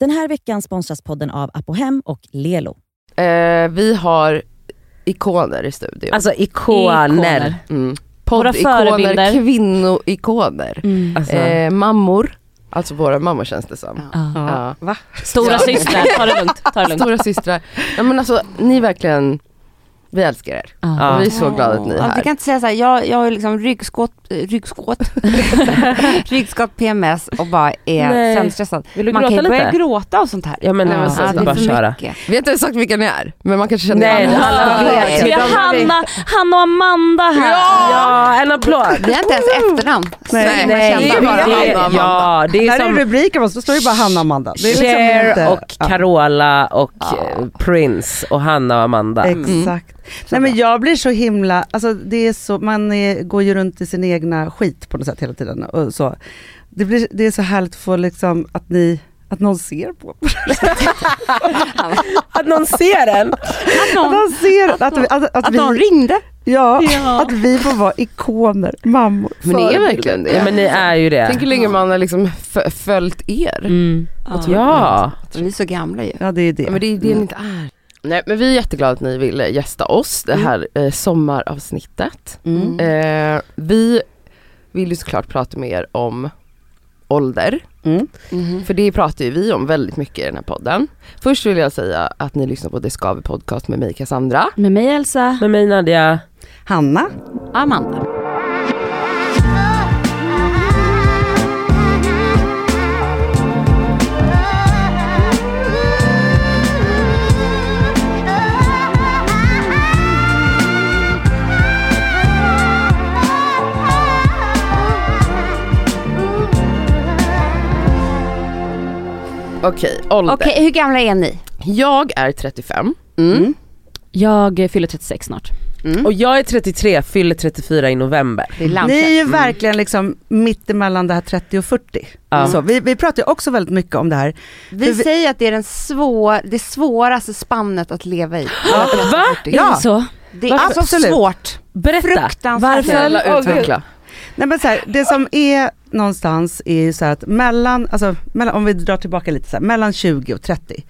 Den här veckan sponsras podden av Apohem och Lelo. Eh, vi har ikoner i studion. Alltså ikoner. Ikoner. mm. Poddikoner, förebilder. kvinnoikoner. Mm. Alltså, Eh, mammor, alltså våra mammor känns det som. Ja. Ja. Va? Stora Ja. systrar, ta det lugnt. Ta det lugnt. Stora systrar. Ja, men alltså, ni verkligen, vi älskar er. Ja. Och vi är så glada att ni är Ja, här. vi kan inte säga så här, jag, jag har liksom ryggskott, ryggskott, ryggskott PMS och bara är Nej. sönderstressad. Vill du Man kan gråta ju börja lite? gråta och sånt här. Ja men, Nej, men så, så- Ja, så det är bara köra. mycket. Vi har inte sagt vilka ni är, men man kanske känner Nej, igen alla. alla vet. Vi har Hanna, Hanna och Amanda här. Ja, en applåd. Vi har inte ens efternamn. Nej, Så Nej, det är känner bara det, Hanna och Amanda. ja, det är När det är som rubriken så står det bara Hanna och Amanda. Det är liksom Cher inte- och ja. Carola och Ja. Prince och Hanna och Amanda. Exakt. Nej men jag blir så himla, alltså det är så, man är, går ju runt i sin egna skit på något sätt hela tiden. Och så. Det, blir, det är så härligt att få liksom att ni, att någon ser på Att någon ser en. Att någon ser, att, vi, att, att, Att vi, någon ringde. ja, Ja. att vi får vara ikoner, mammor, Men ni är verkligen det. Ja men ni är ju det. Tänk hur länge man har liksom följt er. Mm. Ja. Vi är så gamla ju. Ja det är det. Ja, men det är det ni inte är. Nej men vi är jätteglada att ni ville gästa oss det här eh, sommaravsnittet. Mm. Eh, vi vill ju såklart prata med er om ålder. Mm. För det pratar ju vi om väldigt mycket i den här podden. Först vill jag säga att ni lyssnar på Det ska vi podcast med mig Cassandra. Med mig Elsa. Med mig Nadia. Hanna, Amanda. Okej, ålder. Okej, hur gamla är ni? Jag är 35. Mm. Jag fyller 36 snart. Och jag är 33, fyller 34 i november. Det är ni är ju verkligen liksom mittemellan det här 30 och 40. Ja. Så, vi, vi pratar ju också väldigt mycket om det här. Vi vi- säger att det är den svår, det svåraste spannet att leva i. Va? Ja. Är det så? Det är Varför? alltså Absolut. svårt. Berätta. Fruktansvärt. Varför? Utveckla. Nej men så här, det som är någonstans är ju så att mellan, alltså mellan, om vi drar tillbaka lite så här, mellan 20 och 30.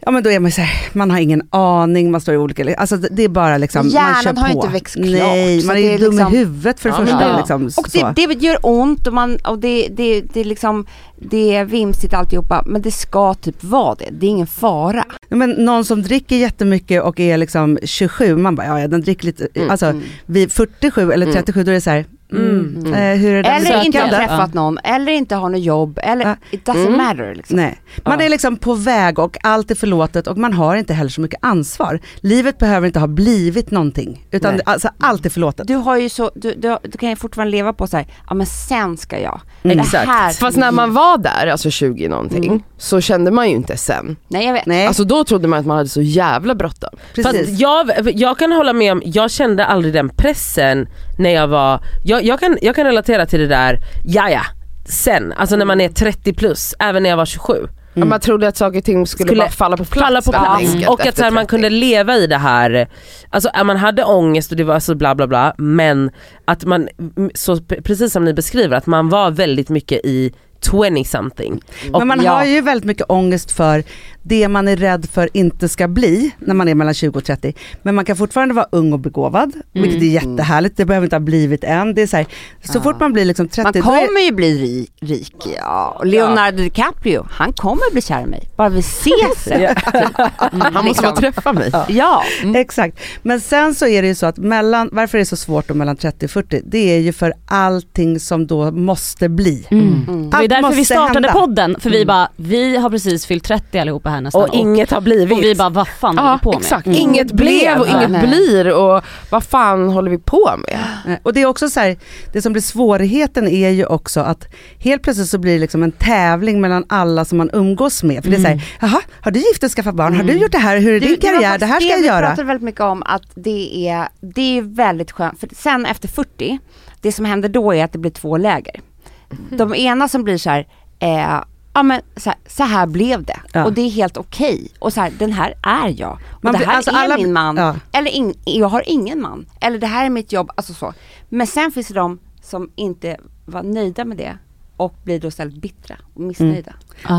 Ja men då är man så här, man har ingen aning, man står i olika, alltså det är bara liksom, Hjärnan man kör på. har inte växt klart, Nej, man är är dum liksom- i huvudet för det Ja, första. ja. Liksom, Och det, det gör ont och, man, och det, det, det, liksom, det är vimsigt alltihopa men det ska typ vara det. Det är ingen fara. Men någon som dricker jättemycket och är liksom 27, man bara ja, ja den dricker lite, Mm, alltså mm. vid 47 eller Mm. 37 då är det så här, mm, Mm. Eh, hur är det Eller inte har träffat någon, eller inte har något jobb, eller Ja. it doesn't Mm. matter liksom. Nej, man är liksom på väg och allt är förlåtet och man har inte heller så mycket ansvar. Livet behöver inte ha blivit någonting, utan Nej. alltså, allt är förlåtet. Du har ju så, du, du, du kan ju fortfarande leva på så här, ja men sen ska jag. Mm. Det Exakt. här- Fast när man var där, alltså 20 någonting, Mm. så kände man ju inte sen. Nej jag vet. Nej, Alltså då trodde man att man hade så jävla bråttom. precis. Fast jag, jag kan hålla med om, jag kände aldrig den pressen när jag var, jag, jag, kan, jag kan relatera till det där, ja ja, sen, alltså när man är 30 plus, även när jag var 27. Ja, Man trodde att saker och ting skulle, Skulle bara falla på plats. Falla på plats enkelt och att så här, man 30. kunde leva i det här, alltså att man hade ångest och det var så bla bla bla men att man, så precis som ni beskriver, att man var väldigt mycket i 20 something. Och, Men man ja. har ju väldigt mycket ångest för det man är rädd för inte ska bli när man är mellan 20 och 30. Men man kan fortfarande vara ung och begåvad, vilket är jättehärligt. Det behöver inte ha blivit än. Det är så, här, så Ja. fort man blir liksom 30, Man då är, kommer ju bli ri, rik, ja. Leonardo DiCaprio, han kommer bli kär i mig. Bara vi ses. Mm, Han måste bara träffa mig. Ja. Exakt. Men sen så är det ju så att mellan, varför är det så svårt då mellan 30 och 40? Det är ju för allting som då måste bli. Mm. Mm. Ju Allt därför vi startade hända. podden, för vi bara, vi har precis fyllt 30 allihopa här nästan. och inget har blivit. och vi bara, vad fan håller Ja vi på med? exakt, Mm. inget blev och inget Nej. blir och vad fan håller vi på med? Eh, Och det är också så här, det som blir svårigheten är ju också att helt plötsligt så blir det liksom en tävling mellan alla som man umgås med. För det är så här, jaha, har du gift och skaffat barn? Har du gjort det här? Hur är din var karriär? Det här ska jag vi göra. pratade väldigt mycket om att det är, det är väldigt skönt, för sen efter 40, det som händer då är att det blir två läger. De ena som blir så här, eh, ja men så här, så här blev det Ja. och det är helt okej och så här, den här är jag och Man det här alltså är alla- min man ja. eller in, jag har ingen man eller det här är mitt jobb, alltså så. Men sen finns det de som inte var nöjda med det och blir då istället bittra och missnöjda.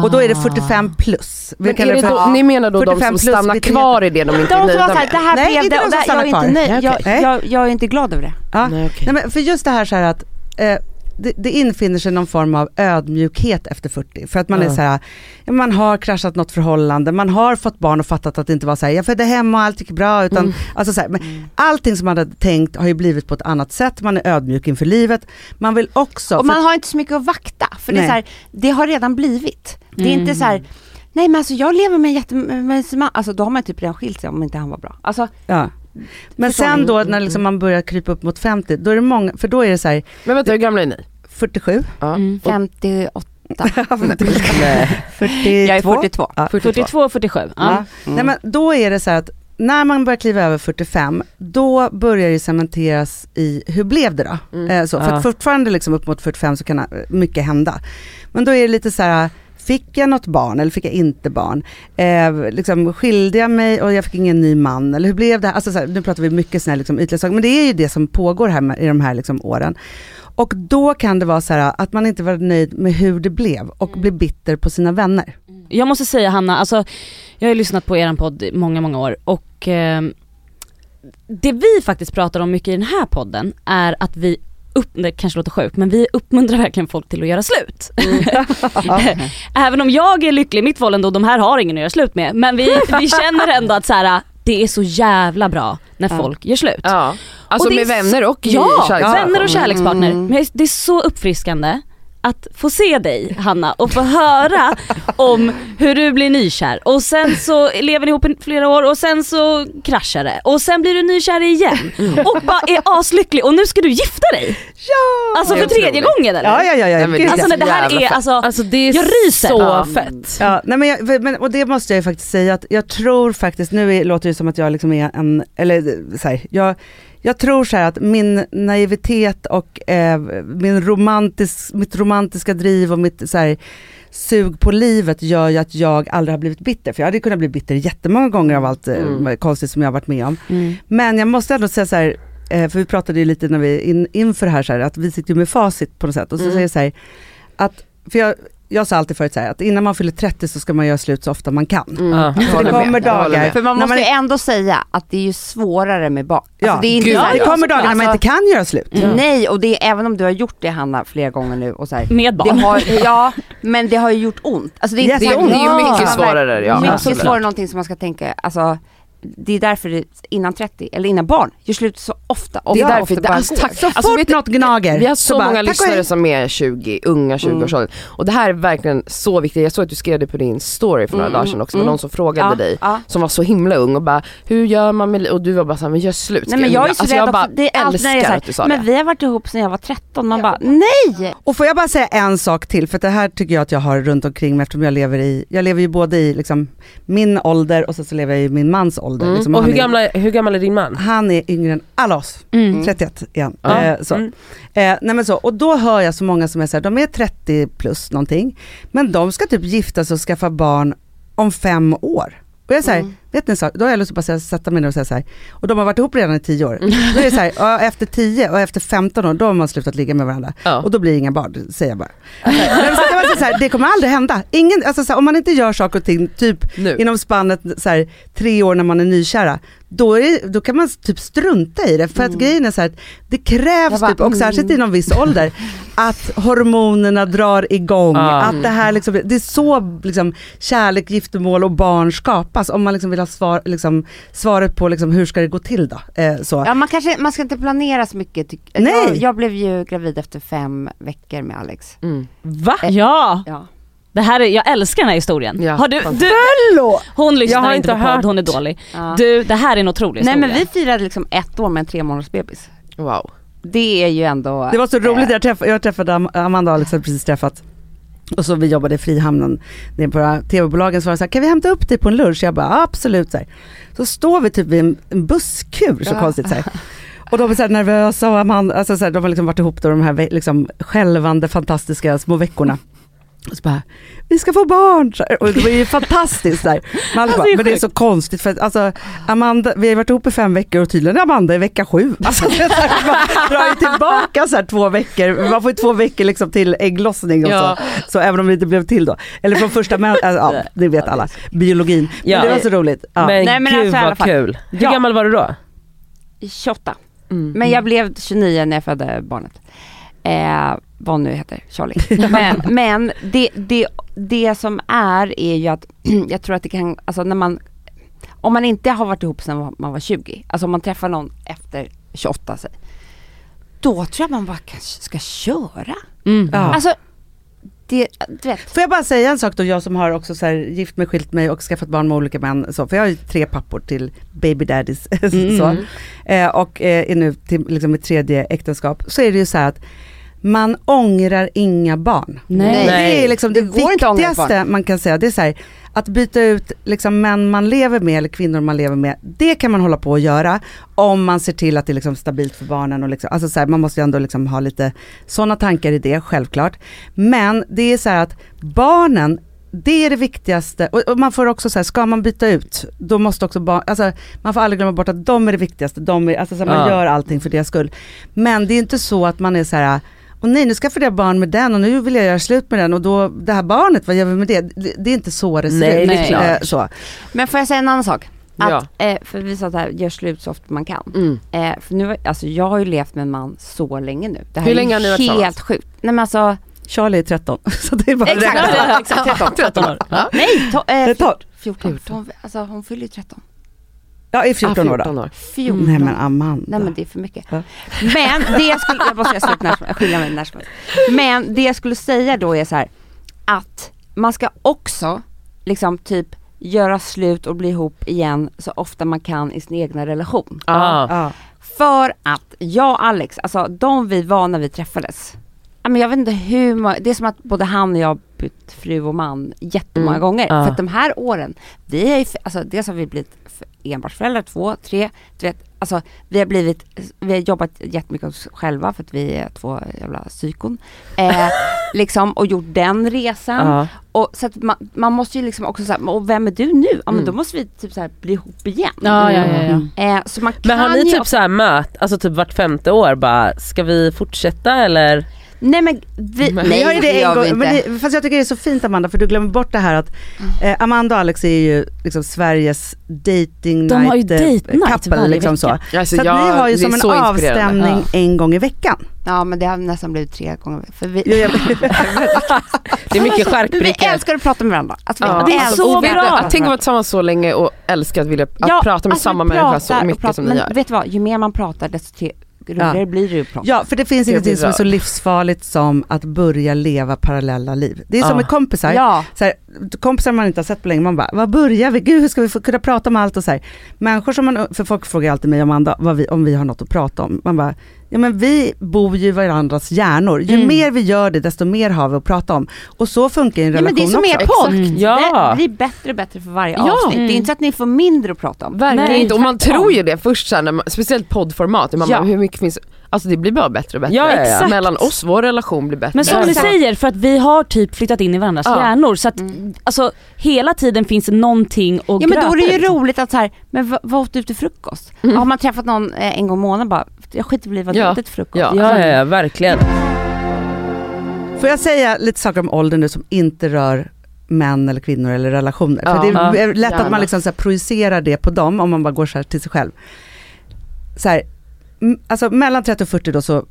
Och då är det 45 plus. Men är det det för då, ni menar då de 45 som stannar bitterhet. kvar i det de inte är De som var nöjda med? det här Nej, blev inte det de och som är stannar inte kvar. nöjd, Nej, jag, jag, jag är inte glad över det. Ja. Nej, okej. Nej, men för just det här så här att eh, det, det infinner sig någon form av ödmjukhet efter 40. För att man är Ja. så här, man har kraschat något förhållande, man har fått barn och fattat att det inte var så här, jag födde hemma och allt gick bra. Utan, Mm. alltså så här, men allting som man hade tänkt har ju blivit på ett annat sätt, man är ödmjuk inför livet. Man vill också, Och man har inte så mycket att vakta, för det är så här, det har redan blivit. Det är Mm. inte så här, nej men alltså jag lever med en jättemysig man, alltså då har man typ redan skilt sig om inte han var bra. Alltså, ja. Men Förstår sen ni? då när liksom man börjar krypa upp mot 50, då är det många, för då är det så här, Men vänta, hur gamla är ni? 47, Ja. Mm. 58, Nej. 42. jag är 42. Ja. 42 och 47. Ja. Ja. Nej, men då är det så här att när man börjar kliva över 45, då börjar det cementeras i hur blev det då? Mm. Eh, så, för Ja. att fortfarande liksom upp mot 45 så kan mycket hända. Men då är det lite så här, fick jag något barn eller fick jag inte barn? Eh, liksom, skilde jag mig och jag fick ingen ny man? Eller hur blev det? Alltså, så här, nu pratar vi mycket sådana här, liksom, ytliga saker, men det är ju det som pågår här med, i de här liksom, åren. Och då kan det vara så här att man inte var nöjd med hur det blev och blir bitter på sina vänner. Jag måste säga Hanna, alltså, jag har ju lyssnat på er podd i många, många år och eh, det vi faktiskt pratar om mycket i den här podden är att vi upp, det kanske låter sjukt men vi uppmuntrar verkligen folk till att göra slut. Även om jag är lycklig i mitt förhållande och de här har ingen att göra slut med. Men vi, vi känner ändå att så här, det är så jävla bra när Ja. folk gör slut. Ja. Alltså Och med vänner och Ja, kärleksrelation. vänner och kärlekspartner. Mm. Men det är så uppfriskande att få se dig Hanna och få höra om hur du blir nykär och sen så lever ni ihop i flera år och sen så kraschar det och sen blir du nykär igen och bara är aslycklig och nu ska du gifta dig. Ja! Alltså för tredje otroligt. gången eller? Ja, ja, ja. ja. Nej. Alltså det här är alltså, Alltså det är Jag ryser. så fett. Ja, nej men, jag, men och det måste jag ju faktiskt säga att jag tror faktiskt, nu är, låter det som att jag liksom är en, eller så här, jag, jag tror så att min naivitet och eh, min romantisk, mitt romantiska driv och mitt så här, sug på livet gör ju att jag aldrig har blivit bitter. För jag hade kunnat bli bitter jättemånga gånger av allt eh, Mm. konstigt som jag har varit med om. Mm. Men jag måste ändå säga så här, eh, för vi pratade ju lite när vi in, inför här, så här att vi sitter ju med facit på något sätt. Och så Mm. säger jag så här, att, för jag, jag sa alltid förut så här, att innan man fyller 30 så ska man göra slut så ofta man kan. Mm. Ja. För det kommer dagar. För man måste man ju ändå säga att det är ju svårare med barn. Ja, alltså, det är inte gud, det kommer dagar när man alltså, inte kan göra slut. Mm. Nej, och det är, även om du har gjort det Hanna flera gånger nu och så här, Med det barn. har, ja, men det har ju gjort ont. Alltså det är, Yes, Det, är- det är ju Ja. mycket svårare. Ja, mycket svårare någonting som man ska tänka, alltså det är därför innan 30, eller innan barn, gör slut så ofta. Det är därför, ofta det, bara alltså, tack, Så alltså, fort vet du, något gnager Vi har så, bara, många och lyssnare som är 20, unga 20-årsåldern. Och det här är verkligen så viktigt. Jag såg att du skrev det på din story för några Mm, dagar sedan också. Mm. någon som frågade Ja, dig ja. som var så himla ung och bara hur gör man med li-" och du var bara såhär, men gör slut. Nej men jag är så alltså, rädd jag bara det är är älskar så att du sa här, men det. vi har varit ihop sedan jag var 13, man bara nej! Och får jag bara säga en sak till, för det här tycker jag att jag har runt omkring mig eftersom jag lever i, jag lever ju både i liksom min ålder och så, så lever jag i min mans ålder. Mm. Liksom, Och hur är- gammal, hur gammal är din man? Han är yngre än alla oss, Mm. 31 igen. Ja. Eh, så. Mm. Eh, nej men så. Och då hör jag så många som är så här, de är 30 plus någonting, men de ska typ gifta sig och skaffa barn om fem år. Och jag säger, Mm. Vet ni en sak, då har jag lust att bara säga, sätta mig ner och säga så här, och de har varit ihop redan i 10 år. Då är det så här, ja, efter 10 och efter 15 år, då har man slutat ligga med varandra. Ja. Och då blir det inga barn, det säger jag bara. Men så här, det kommer aldrig hända. Ingen, alltså så här, om man inte gör saker och ting, typ Nu. inom spannet så här, tre år när man är nykära, då, är, då kan man typ strunta i det. För att grejen är så här, att det krävs bara, typ, och särskilt mm. inom viss ålder, att hormonerna drar igång. Ja. Att det här liksom, det är så liksom, kärlek, giftermål och barn skapas. Om man liksom vill ha svar, liksom, svaret på liksom, hur ska det gå till då. Eh, så. Ja man kanske, man ska inte planera så mycket. tyck- Nej. Jag, jag blev ju gravid efter fem veckor med Alex. Mm. Va? Ja, Ja. det här är, jag älskar den här historien. Ja, har du, du, hon Jag lyssnar har inte på podd, hört. hon är dålig. Ja. Du, det här är en otrolig Nej historia. men vi firade liksom ett år med en tre månaders bebis. Wow. Det är ju ändå... Det var så roligt, eh, jag träffade, jag träffade Am- Amanda och Alex hade precis träffat. Och så vi jobbade i Frihamnen, är på tv-bolagen, så var det så här, kan vi hämta upp dig på en lunch? Jag bara, absolut. Så, här. så står vi typ vid en, en busskur, så Ja. konstigt. Så här. Och de är så här nervösa och Amanda, alltså så de har liksom varit ihop då de här liksom skälvande fantastiska små veckorna. Och så bara, vi ska få barn! Och det var ju fantastiskt. Där. Man Alltså, bara, men det är så konstigt för att alltså, Amanda, vi har varit ihop i fem veckor och tydligen är Amanda i vecka sju. Alltså, det är så här, man drar ju tillbaka så här två veckor, man får ju två veckor liksom till ägglossning och Ja. så. Så även om det inte blev till då. Eller från första män, alltså, ja, det vet alla. Biologin. Men Ja. det var så roligt. Ja. Men, Nej, men gud alltså, vad kul. Hur Ja. gammal var du då? 28. Mm. Men jag blev 29 när jag födde barnet. Eh, vad nu heter, Charlie. Men, men det, det, det som är är ju att jag tror att det kan, alltså när man, om man inte har varit ihop sedan man var 20, alltså om man träffar någon efter 28 säg, då tror jag man bara kanske ska köra. Mm. Ja. Alltså, det, du vet. Får jag bara säga en sak då, jag som har också så här, gift mig, skilt mig och skaffat barn med olika män. Så, för jag har ju tre pappor till baby daddies. så, Mm. eh, och eh, är nu till liksom mitt tredje äktenskap. Så är det ju så här att man ångrar inga barn. Nej. Det är liksom det, Det viktigaste man kan säga. Det är så här, att byta ut liksom män man lever med eller kvinnor man lever med. Det kan man hålla på att göra om man ser till att det är liksom stabilt för barnen. Och liksom, alltså så här, man måste ju ändå liksom ha lite sådana tankar i det, självklart. Men det är så här att barnen det är det viktigaste och, och man får också säga, ska man byta ut, då måste också barn, alltså man får aldrig glömma bort att de är det viktigaste, de är, alltså så här, man Ja. gör allting för deras skull. Men det är inte så att man är så här, och nej nu skaffade jag barn med den och nu vill jag göra slut med den och då, det här barnet, vad gör vi med det? Det, det är inte så det ser Nej, ut. det är Nej. klart. Eh, så. Men får jag säga en annan sak? Att, Ja. eh, för vi sa här, gör slut så ofta man kan. Mm. Eh, för nu, alltså jag har ju levt med en man så länge nu. Det här Hur är länge har ni varit helt sjukt. Nej men alltså, Charlie är 13, så det är bara Exakt. exakt, 13. 13 år. Nej, to, eh, torrt. 14. Hon, alltså hon fyller ju 13. Ja, i 14 Ah, år då. 14 år. 14. Nej men Amanda. Nej men det är för mycket. Ja. Men det jag skulle, jag måste göra slut när som helst, skilja mig när som helst. Men det jag skulle säga då är så här att man ska också liksom typ göra slut och bli ihop igen så ofta man kan i sin egna relation. Ja. Ja. För att jag och Alex, alltså de vi var när vi träffades, ja, men jag vet inte hur många, det är som att både han och jag har bytt fru och man jättemånga Mm. gånger. För att de här åren, vi är ju, alltså dels har vi blivit enbarnsföräldrar, två, tre, du vet, alltså vi har blivit, vi har jobbat jättemycket oss själva för att vi är två jävla psykon. Eh, liksom, och gjort den resan. Ja. Och så att man, man måste ju liksom också säga, och vem är du nu? Ja men Mm. då måste vi typ så här bli ihop igen. Ja, ja, ja, ja. Eh, så man Men har kan ni ju typ såhär möt, alltså typ vart femte år bara, ska vi fortsätta eller? Nej men vi, Men- Vi har ju det en vi gång, men fast jag tycker det är så fint Amanda för du glömmer bort det här att eh, Amanda och Alex är ju liksom Sveriges dating De har ju eh, date night couple, liksom så. vecka. Alltså, Så att jag- ni har ju som en så avstämning en gång i veckan. Ja men det har nästan blivit tre gånger. För vi, Det är mycket vi charkbrickor. älskar att prata med varandra. Alltså, vi Ja. Det är älskar så att bra. prata med Att tänka varandra. vara tillsammans så länge och älska att vilja att Ja, prata med alltså, samma vi människa så mycket pratar, som ni men gör. vet du vad, ju mer man pratar desto roligare blir det ju prata. Ja, för det finns Det ingenting som är så livsfarligt som att börja leva parallella liv. Det är som Ja. med kompisar. Ja. Så här, kompisar man inte har sett på länge, man bara, vad börjar vi? Gud hur ska vi få kunna prata om allt och så här. Människor som man, för folk frågar alltid mig och Amanda vad vi, om vi har något att prata om. Man bara, ja men vi bor ju i varandras hjärnor. Ju Mm. mer vi gör det, desto mer har vi att prata om. Och så funkar en Ja, men relation det är som också. er podd. Mm. Ja. Det blir bättre och bättre för varje Ja. avsnitt. Det Mm. är inte så att ni får mindre att prata om. Verkligen Nej, inte, och man tror ju det först när man, speciellt poddformat, man Ja. bara, hur mycket finns, alltså det blir bara bättre och bättre. Ja. Exakt. Mellan oss, vår relation blir bättre. Men som Exakt. säger, för att vi har typ flyttat in i varandras Ja. hjärnor så att Mm. alltså hela tiden finns det någonting att Ja men då är det ju roligt att så här, men vad, vad åt du till frukost? Mm. Har man träffat någon eh, en gång i månaden bara, jag skiter väl i vad du Ja. åt till frukost. Ja. Ja, ja, ja verkligen. Får jag säga lite saker om ålder nu som inte rör män eller kvinnor eller relationer? Ja. För det är Ja. lätt att man liksom så här projicerar det på dem om man bara går så här till sig själv. Så här, alltså mellan 30 och 40 då så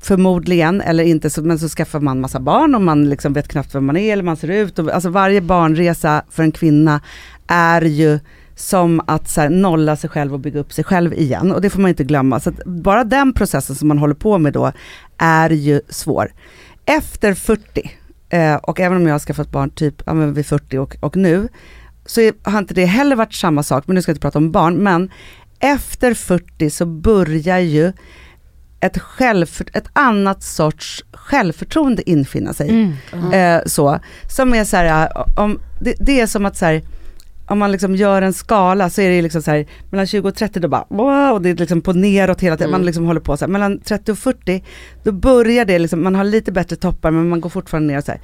förmodligen, eller inte, så, men så skaffar man massa barn och man liksom vet knappt vem man är eller man ser ut. Och, alltså varje barnresa för en kvinna är ju som att så här, nolla sig själv och bygga upp sig själv igen. Och det får man inte glömma. Så att bara den processen som man håller på med då är ju svår. Efter 40, eh, och även om jag har skaffat barn typ ja, men vid 40 och, och nu, så har inte det heller varit samma sak, men nu ska jag inte prata om barn, men efter 40 så börjar ju ett, självför, ett annat sorts självförtroende infinna sig. Mm. Eh, så, som är så här, om, det, det är som att så här, om man liksom gör en skala så är det liksom så här, mellan 20 och 30 då bara wow, och det är liksom på neråt hela tiden, Mm. man liksom håller på så här. Mellan 30 och 40 då börjar det liksom, man har lite bättre toppar men man går fortfarande ner och så här.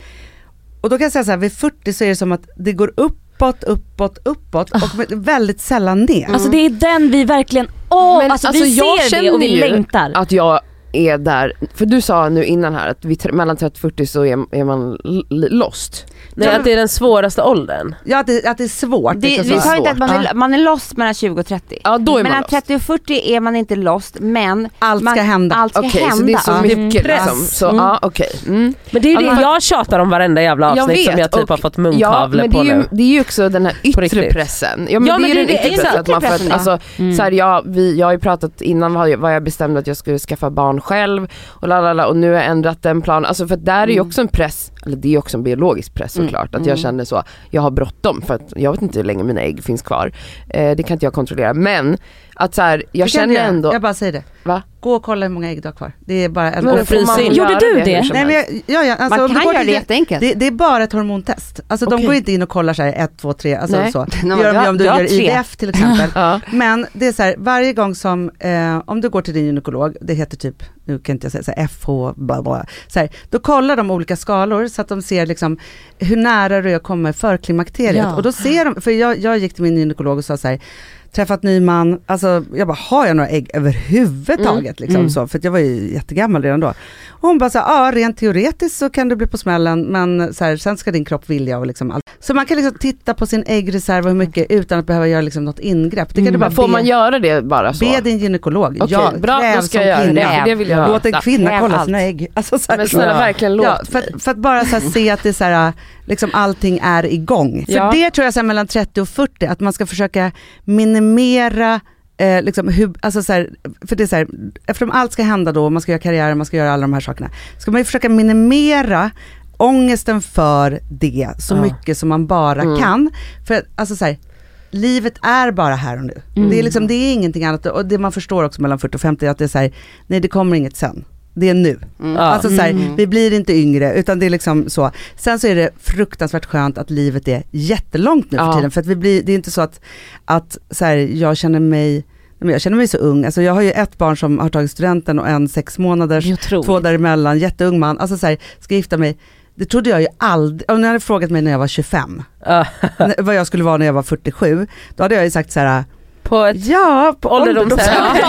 Och då kan jag säga så här, vid 40 så är det som att det går uppåt, uppåt, uppåt och med- väldigt sällan ner. Alltså det är den vi verkligen, åh Men alltså, alltså, vi jag ser det känner och vi längtar. att jag är där, för du sa nu innan här att tre- mellan 30 och 40 så är, är man lost. Nej, att det är den svåraste åldern. Ja att det, att det är svårt. Det, liksom vi sa inte att man Ja. är, man är lost mellan 20 och 30. Ja då är man mellan lost. 30 och 40 är man inte lost men Allt man, ska hända. allt ska Okej hända. så det är så Ja. mycket Press. liksom. Så, Mm. ja, okej. Mm. Men det är ju Ja, det jag tjatar om varenda jävla Jag avsnitt som vet, jag typ och- har fått Ja munkavle men det på är, ju, nu. det är ju också den här yttre riktigt. pressen. Ja men, Ja, det är ju den yttre pressen. Att man, att, Pressen, alltså, Mm. så här, jag, vi, jag har ju pratat innan var jag, bestämde att jag skulle skaffa barn själv och, lalala, och nu har jag ändrat den planen. Alltså för att där är ju Mm. också en press, eller det är också en biologisk press Mm. såklart, att jag Mm. känner så, jag har bråttom för att jag vet inte hur länge mina ägg finns kvar. Eh, det kan inte jag kontrollera men att så här, jag känner göra. ändå, Jag bara säger det. Va? Gå och kolla hur många ägg du har kvar. Det är bara en... Men Och frysa in. Gjorde du det? Nej, men jag, ja, ja, alltså, man kan göra det jätteenkelt. Det, det är bara ett hormontest. Alltså Okej. de går inte in och kollar så här 1, 2, 3, alltså Nej. så. Det gör de jag- ju om du jag gör. IVF till exempel. Ja. Men det är så här, varje gång som, eh, om du går till din gynekolog, det heter typ, nu kan inte jag säga så här, FH, bla bla, så här, då kollar de olika skalor så att de ser liksom hur nära du är att komma förklimakteriet. Ja. Och då ser de, för jag, jag gick till min gynekolog och sa så här, träffat ny man, alltså jag bara, har jag några ägg överhuvudtaget? Liksom, Mm. så, för att jag var ju jättegammal redan då. Och hon bara så ja rent teoretiskt så kan du bli på smällen, men så här, sen ska din kropp vilja och liksom allt. Så man kan liksom titta på sin äggreserv och hur mycket utan att behöva göra liksom något ingrepp. Det kan du Mm. bara Får be, man göra det bara så? be din gynekolog. Okej, ja, bra kräv då ska som jag göra det, det vill jag Låt en kvinna Kräv kolla allt. sina ägg. Alltså, så här, Men snälla Ja. verkligen låt Ja, för, för att bara så här, se att det är så här, liksom allting är igång. För Ja. det tror jag så mellan 30 och 40, att man ska försöka minimera Eh, liksom hur, alltså så här, för det är så här, eftersom allt ska hända då, man ska göra karriär, man ska göra alla de här sakerna, ska man ju försöka minimera ångesten för det så Ja. mycket som man bara Mm. kan. För alltså så här, livet är bara här och nu. Mm. Det, är liksom, det är ingenting annat, och det man förstår också mellan 40 och 50 är att det är så här, nej det kommer inget sen. Det är nu. Mm. Alltså så här, Mm. vi blir inte yngre utan det är liksom så. Sen så är det fruktansvärt skönt att livet är jättelångt nu för tiden. För att vi blir, det är inte så att, att så här, jag känner mig men jag känner mig så ung, alltså jag har ju ett barn som har tagit studenten och en sex månaders, två däremellan, jätteung man, alltså så här, ska jag gifta mig, det trodde jag ju aldrig, om ni hade frågat mig när jag var 25, Ja. n- vad jag skulle vara när jag var 47, då hade jag ju sagt så här, På ett ja, på ålderdomshem. ja,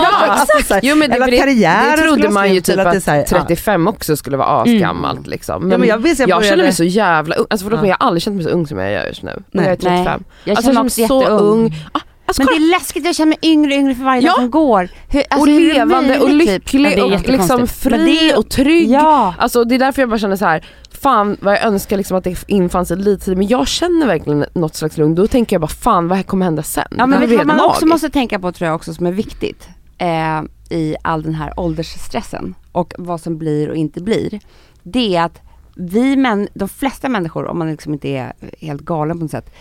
här, Jo men det, eller att det, trodde man ju typ att att så här, ja. 35 också skulle vara asgammalt liksom. Men, Ja, men jag minns jag jag känner mig så jävla ung, alltså förlåt Ja. jag har aldrig känt mig så ung som jag gör just nu. Och Nej. jag är 35. Jag alltså känner jag också mig så jätteung. ung. Ah, alltså, Men det är läskigt, jag känner mig yngre och yngre för varje Ja. dag som går. Hur, alltså, och levande och typ? lycklig är och liksom fri Men det är- och trygg. Ja. Alltså det är därför jag bara känner så här. Fan vad jag önskar liksom att det infann sig lite tid, men jag känner verkligen något slags lugn. Då tänker jag bara fan vad kommer hända sen? Ja men vad man också måste tänka på tror jag också som är viktigt eh, i all den här åldersstressen och vad som blir och inte blir. Det är att vi män, de flesta människor, om man liksom inte är helt galen på något sätt,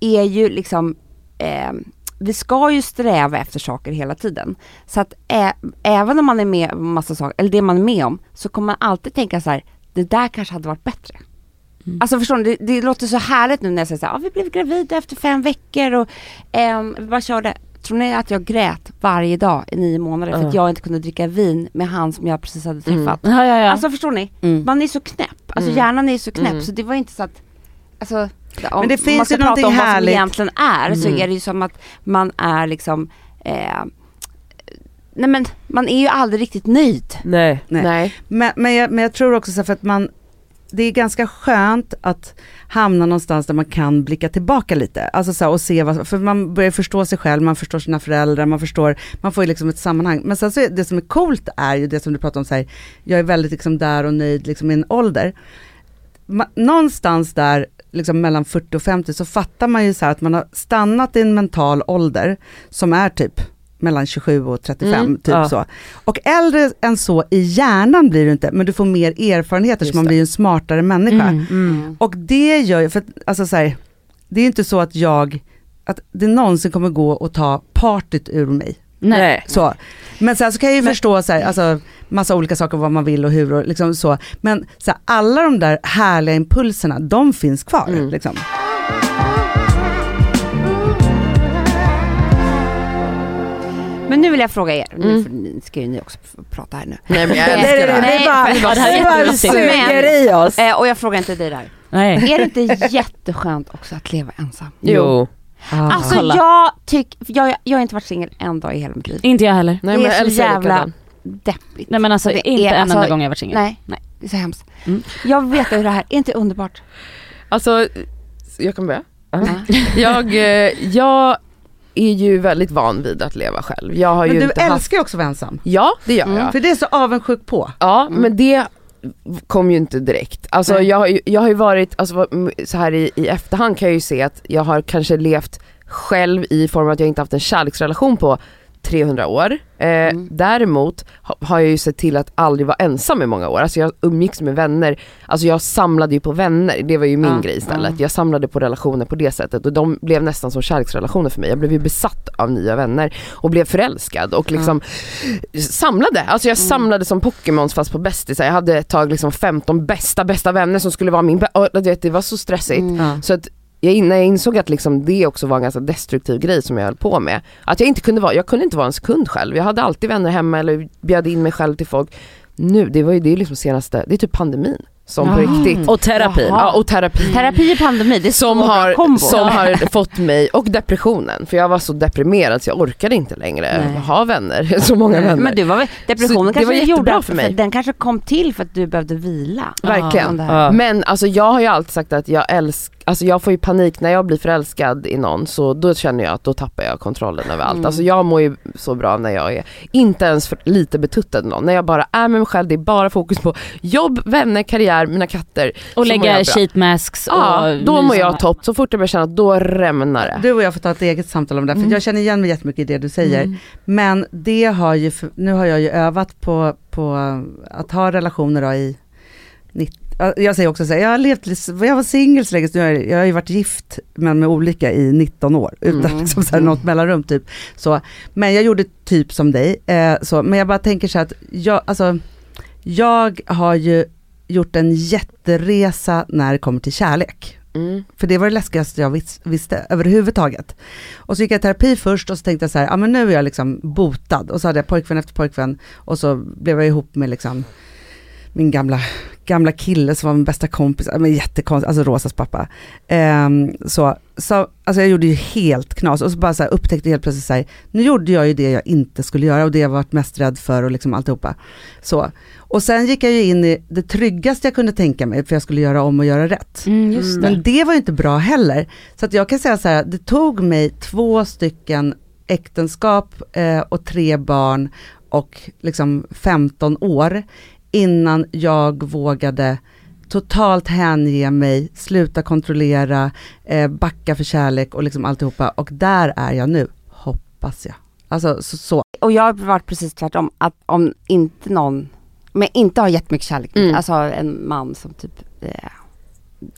är ju liksom eh, vi ska ju sträva efter saker hela tiden. Så att ä, även om man är med om massa saker, eller det man är med om, så kommer man alltid tänka så här, det där kanske hade varit bättre. Alltså förstår ni, det, det låter så härligt nu när jag säger så här, ah, vi blev gravida efter fem veckor och ehm, vi bara körde. Tror ni att jag grät varje dag i nio månader för att Ja. jag inte kunde dricka vin med han som jag precis hade Mm. träffat? Ja, ja, ja. Alltså förstår ni? Mm. Man är så knäpp, alltså Mm. hjärnan är så knäpp Mm. så det var inte så att, alltså om, Men det finns man ska ju prata om vad härligt. som egentligen är så Mm. är det ju som att man är liksom, eh, nej men man är ju aldrig riktigt nöjd. Nej. Nej. Nej. Men, men, jag, men jag tror också så för att man, det är ganska skönt att hamna någonstans där man kan blicka tillbaka lite. Alltså så här, och se vad, för man börjar förstå sig själv, man förstår sina föräldrar, man förstår, man får ju liksom ett sammanhang. Men sen så är det som är coolt är ju det som du pratar om, så här, jag är väldigt liksom där och nöjd liksom i en ålder. Ma, någonstans där liksom mellan 40 och 50 så fattar man ju så här att man har stannat i en mental ålder som är typ mellan 27 och 35, Mm, typ ja. så. Och äldre än så i hjärnan blir du inte, men du får mer erfarenheter Just så man det. blir en smartare människa. Mm. Mm. Och det gör ju, för att, alltså så här, det är inte så att jag, att det någonsin kommer gå och ta partyt ur mig. Nej. Så. Men sen så kan jag ju förstå så här, alltså, massa olika saker vad man vill och hur och liksom så. Men så här, alla de där härliga impulserna, de finns kvar. Mm. Liksom. Men nu vill jag fråga er, nu Mm. ska ju ni också prata här nu. Nej men jag älskar det här. nej, det är bara, det här är suger i oss. Eh, och jag frågar inte dig där. Nej. Är det inte jätteskönt också att leva ensam? Jo. Alltså Kolla. jag tycker, jag, jag har inte varit singel en dag i hela mitt liv. Inte jag heller. Nej Det är så jävla-. Deppigt. Nej men alltså Det inte är- en alltså- enda gång jag varit singel. Nej, Nej. det är så hemskt. Mm. Jag vet hur det här, är inte underbart? Alltså, jag kan börja. Ja. Jag, eh, jag är ju väldigt van vid att leva själv. Jag har Men ju du inte haft... älskar ju också att vara ensam. Ja det gör Mm. jag. För det är så avundsjuk på. Ja men det kom ju inte direkt. Alltså jag har ju, jag har ju varit, alltså så här i, i efterhand kan jag ju se att jag har kanske levt själv i form av att jag inte haft en kärleksrelation på 300 år. Eh, Mm. Däremot ha, har jag ju sett till att aldrig vara ensam i många år. Alltså jag umgicks med vänner, alltså jag samlade ju på vänner, det var ju min Ja, grej istället. ja. Jag samlade på relationer på det sättet och de blev nästan som kärleksrelationer för mig. Jag blev ju besatt av nya vänner och blev förälskad och liksom samlade. Alltså jag Mm. samlade som Pokémons fast på bästisar. Jag hade ett tag liksom 15 bästa bästa vänner som skulle vara min, bä- och, du vet, det var så stressigt. Mm. Så att jag, när jag insåg att liksom det också var en ganska destruktiv grej som jag höll på med. Att jag inte kunde vara, jag kunde inte vara en sekund själv. Jag hade alltid vänner hemma eller bjöd in mig själv till folk. Nu, det var ju det liksom senaste, det är typ pandemin som på Jaha. riktigt. Och terapi. Ja, och terapi. Terapi och pandemi, det är Som har, kombo. som har fått mig, och depressionen, för jag var så deprimerad så jag orkade inte längre Nej. ha vänner, så många vänner. Men du var depressionen Så det kanske var gjorde för mig. den kanske kom till för att du behövde vila. Verkligen. Ja. Men alltså jag har ju alltid sagt att jag älskar, alltså jag får ju panik när jag blir förälskad i någon så då känner jag att då tappar jag kontrollen över allt. Mm. Alltså jag mår ju så bra när jag är, inte ens för lite betuttad någon, när jag bara är med mig själv, det är bara fokus på jobb, vänner, karriär, mina katter. Och lägga sheet masks och Ja, då mår jag topp, så fort jag börjar känna att då rämnar det. Du och jag får ta ett eget samtal om det, för Mm. jag känner igen mig jättemycket i det du säger. Mm. Men det har ju, nu har jag ju övat på, på att ha relationer då i, nitt- ja, jag säger också så här, jag har levt, jag var singel så länge, så jag, har- jag har ju varit gift men med olika i 19 år, utan Mm. liksom så här, något mellanrum typ. Så, men jag gjorde typ som dig, eh, så, men jag bara tänker så här att jag, alltså, jag har ju gjort en jätteresa när det kommer till kärlek. Mm. För det var det läskigaste jag vis- visste överhuvudtaget. Och så gick jag i terapi först och så tänkte jag så här, ja men nu är jag liksom botad. Och så hade jag pojkvän efter pojkvän och så blev jag ihop med liksom min gamla, gamla kille som var min bästa kompis, ja, men jättekonstigt, alltså Rosas pappa. Ehm, så, så, alltså jag gjorde ju helt knas och så bara så här upptäckte helt plötsligt så här, nu gjorde jag ju det jag inte skulle göra och det jag varit mest rädd för och liksom alltihopa. Så. Och sen gick jag ju in i det tryggaste jag kunde tänka mig för jag skulle göra om och göra rätt. Mm, det. Men det var ju inte bra heller. Så att jag kan säga så här, det tog mig två stycken äktenskap eh, och tre barn och liksom 15 år innan jag vågade totalt hänge mig, sluta kontrollera, eh, backa för kärlek och liksom alltihopa. Och där är jag nu, hoppas jag. Alltså så, så. Och jag har varit precis tvärtom, att om inte någon, men inte har jättemycket kärlek, Mm. alltså en man som typ, eh,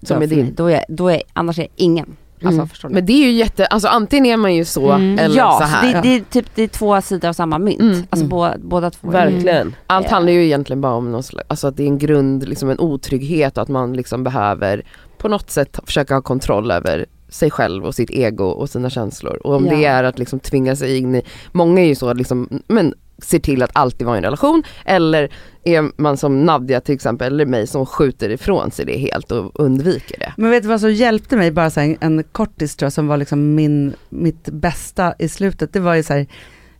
Som är din. då är, då är, annars är jag ingen. Alltså Mm. förstår ni? Men det är ju jätte, alltså antingen är man ju så Mm. eller ja, så här. Det, det är typ det är två sidor av samma mynt. Mm. Alltså Mm. Båda, båda två. Verkligen. Allt Eh. handlar ju egentligen bara om någon slags, alltså att det är en grund, liksom en otrygghet och att man liksom behöver på något sätt försöka ha kontroll över sig själv och sitt ego och sina känslor. Och om Ja. det är att liksom tvinga sig in i, många är ju så att liksom, men ser till att alltid vara i en relation eller är man som Nadja till exempel eller mig som skjuter ifrån sig det helt och undviker det. Men vet du vad som hjälpte mig, bara så här, en, kortis tror jag, som var liksom min, mitt bästa i slutet, det var ju så här,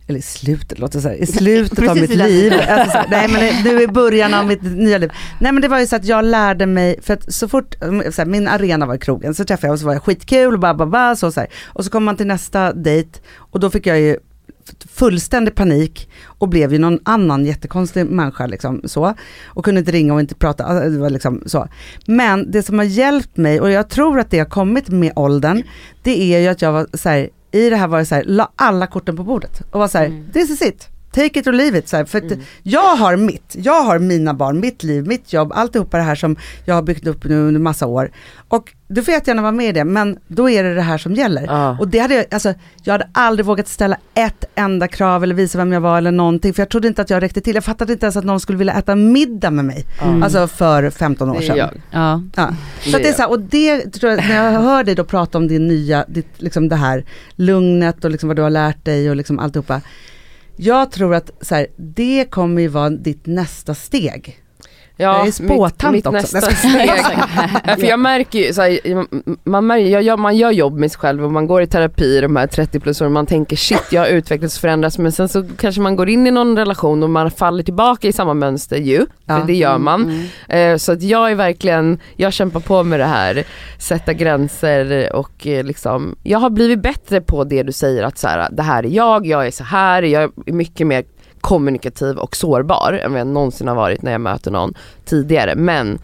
eller i slutet, låter så här, i slutet av mitt liv. Alltså så här, nej men nu i början av mitt nya liv. Nej men det var ju så att jag lärde mig, för att så fort, så här, min arena var i krogen, så träffade jag och så var jag skitkul och bara, bara, bara så, så här. Och så kom man till nästa dejt och då fick jag ju fullständig panik och blev ju någon annan jättekonstig människa liksom så. Och kunde inte ringa och inte prata, alltså, det var liksom så. Men det som har hjälpt mig, och jag tror att det har kommit med åldern, det är ju att jag var så här, i det här var jag så här, la alla korten på bordet och var så här, Mm. this is it. Take it or leave it. Så här, för att Mm. jag har mitt, jag har mina barn, mitt liv, mitt jobb, alltihopa det här som jag har byggt upp nu under massa år. Och du får jättegärna vara med i det, men då är det det här som gäller. Ja. Och det hade jag, alltså, jag hade aldrig vågat ställa ett enda krav eller visa vem jag var eller någonting, för jag trodde inte att jag räckte till. Jag fattade inte ens att någon skulle vilja äta middag med mig, Mm. alltså för 15 år sedan. Ja. Ja. Så det är så här, och det tror jag, när jag hör dig då prata om din nya, ditt, liksom det här lugnet och liksom vad du har lärt dig och liksom alltihopa. Jag tror att så här, det kommer ju vara ditt nästa steg. Ja, Jag är spåtant mitt, mitt också. nästa steg. Ja, för jag märker ju, så här, man, märker, jag, jag, man gör jobb med sig själv och man går i terapi de här 30 plus åren man tänker shit jag har utvecklats och förändrats men sen så kanske man går in i någon relation och man faller tillbaka i samma mönster ju, Ja. för det gör man. Mm, mm. Eh, så att jag är verkligen, jag kämpar på med det här, sätta gränser och eh, liksom, jag har blivit bättre på det du säger att så här, det här är jag, jag är så här, jag är mycket mer kommunikativ och sårbar än vad jag någonsin har varit när jag möter någon tidigare. Men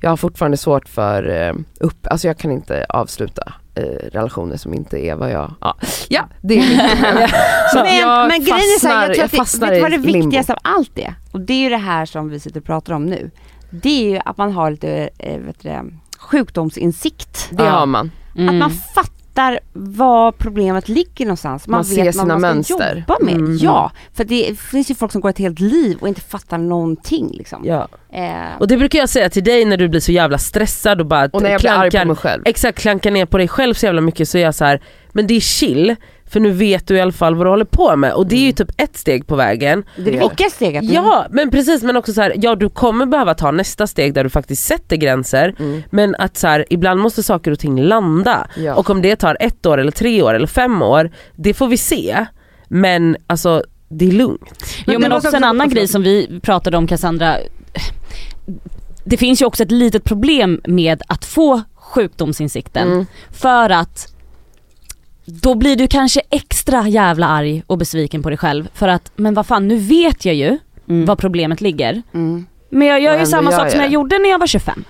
jag har fortfarande svårt för eh, upp, alltså jag kan inte avsluta eh, relationer som inte är vad jag, ja, ja det är mitt. Så Men, jag men grejen är så här, jag tror att fastnar det, vet du vad det viktigaste av allt är? Och det är ju det här som vi sitter och pratar om nu. Det är ju att man har lite, eh, vet du, det, sjukdomsinsikt. Det Ja. har man. Mm. Att man fattar var problemet ligger någonstans. Man, Man ser vet sina vad man mönster. jobba med. Mm. Ja, för det finns ju folk som går ett helt liv och inte fattar någonting liksom. Ja. Eh, Och det brukar jag säga till dig när du blir så jävla stressad och bara Och när jag blir arg på klankar- mig själv. Exakt, klankar ner på dig själv så jävla mycket så är jag så här, men det är chill för nu vet du i alla fall vad du håller på med och det är ju typ ett steg på vägen. det är det viktigaste steget. Ja men precis men också så här, ja du kommer behöva ta nästa steg där du faktiskt sätter gränser Mm. men att så här, ibland måste saker och ting landa Ja. och om det tar ett år eller tre år eller fem år, det får vi se. Men alltså det är lugnt. Jo det men också en annan grej som vi pratade om Cassandra. Det finns ju också ett litet problem med att få sjukdomsinsikten. Mm. För att då blir du kanske extra jävla arg och besviken på dig själv. För att, men vad fan nu vet jag ju Mm. var problemet ligger. Mm. Men jag gör ju samma gör sak som jag jag det. gjorde när jag var 25.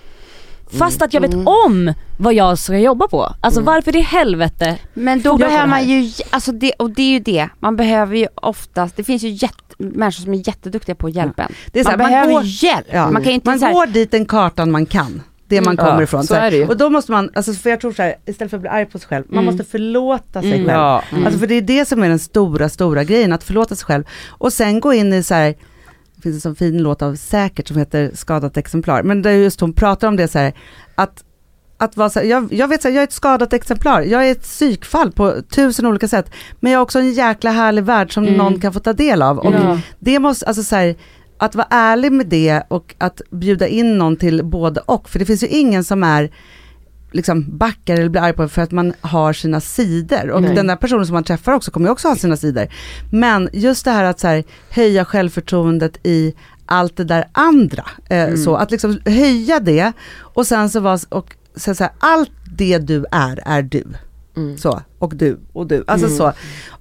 Fast att jag vet Mm. om vad jag ska jobba på. Alltså varför i helvete Men då behöver man ju, alltså det, och det är ju det, man behöver ju oftast, det finns ju jätte, människor som är jätteduktiga på att hjälpa en. Det är så Man, här, man behöver går- hjälp. Ja. Man kan inte Man så här, går dit den kartan man kan. Det man Mm. kommer Ja, ifrån. så Så. Och då måste man, alltså, för jag tror så här, istället för att bli arg på sig själv, man Mm. måste förlåta sig Mm. själv. Ja. Alltså för det är det som är den stora, stora grejen, att förlåta sig själv. Och sen gå in i så här, det finns en sån fin låt av Säkert som heter Skadat exemplar, men där just hon pratar om det så här, att att vara så här, jag, jag vet så här, jag är ett skadat exemplar, jag är ett psykfall på tusen olika sätt, men jag har också en jäkla härlig värld som Mm. någon kan få ta del av. Och Ja. det måste, alltså så här, att vara ärlig med det och att bjuda in någon till både och, för det finns ju ingen som är liksom backar eller blir arg på för att man har sina sidor. Och Nej. den där personen som man träffar också kommer ju också ha sina sidor. Men just det här att så här, höja självförtroendet i allt det där andra. Eh, så, att liksom höja det och sen så vara, och så, så här, allt det du är, är du. Mm. Så, och du, och du. Alltså Mm. så.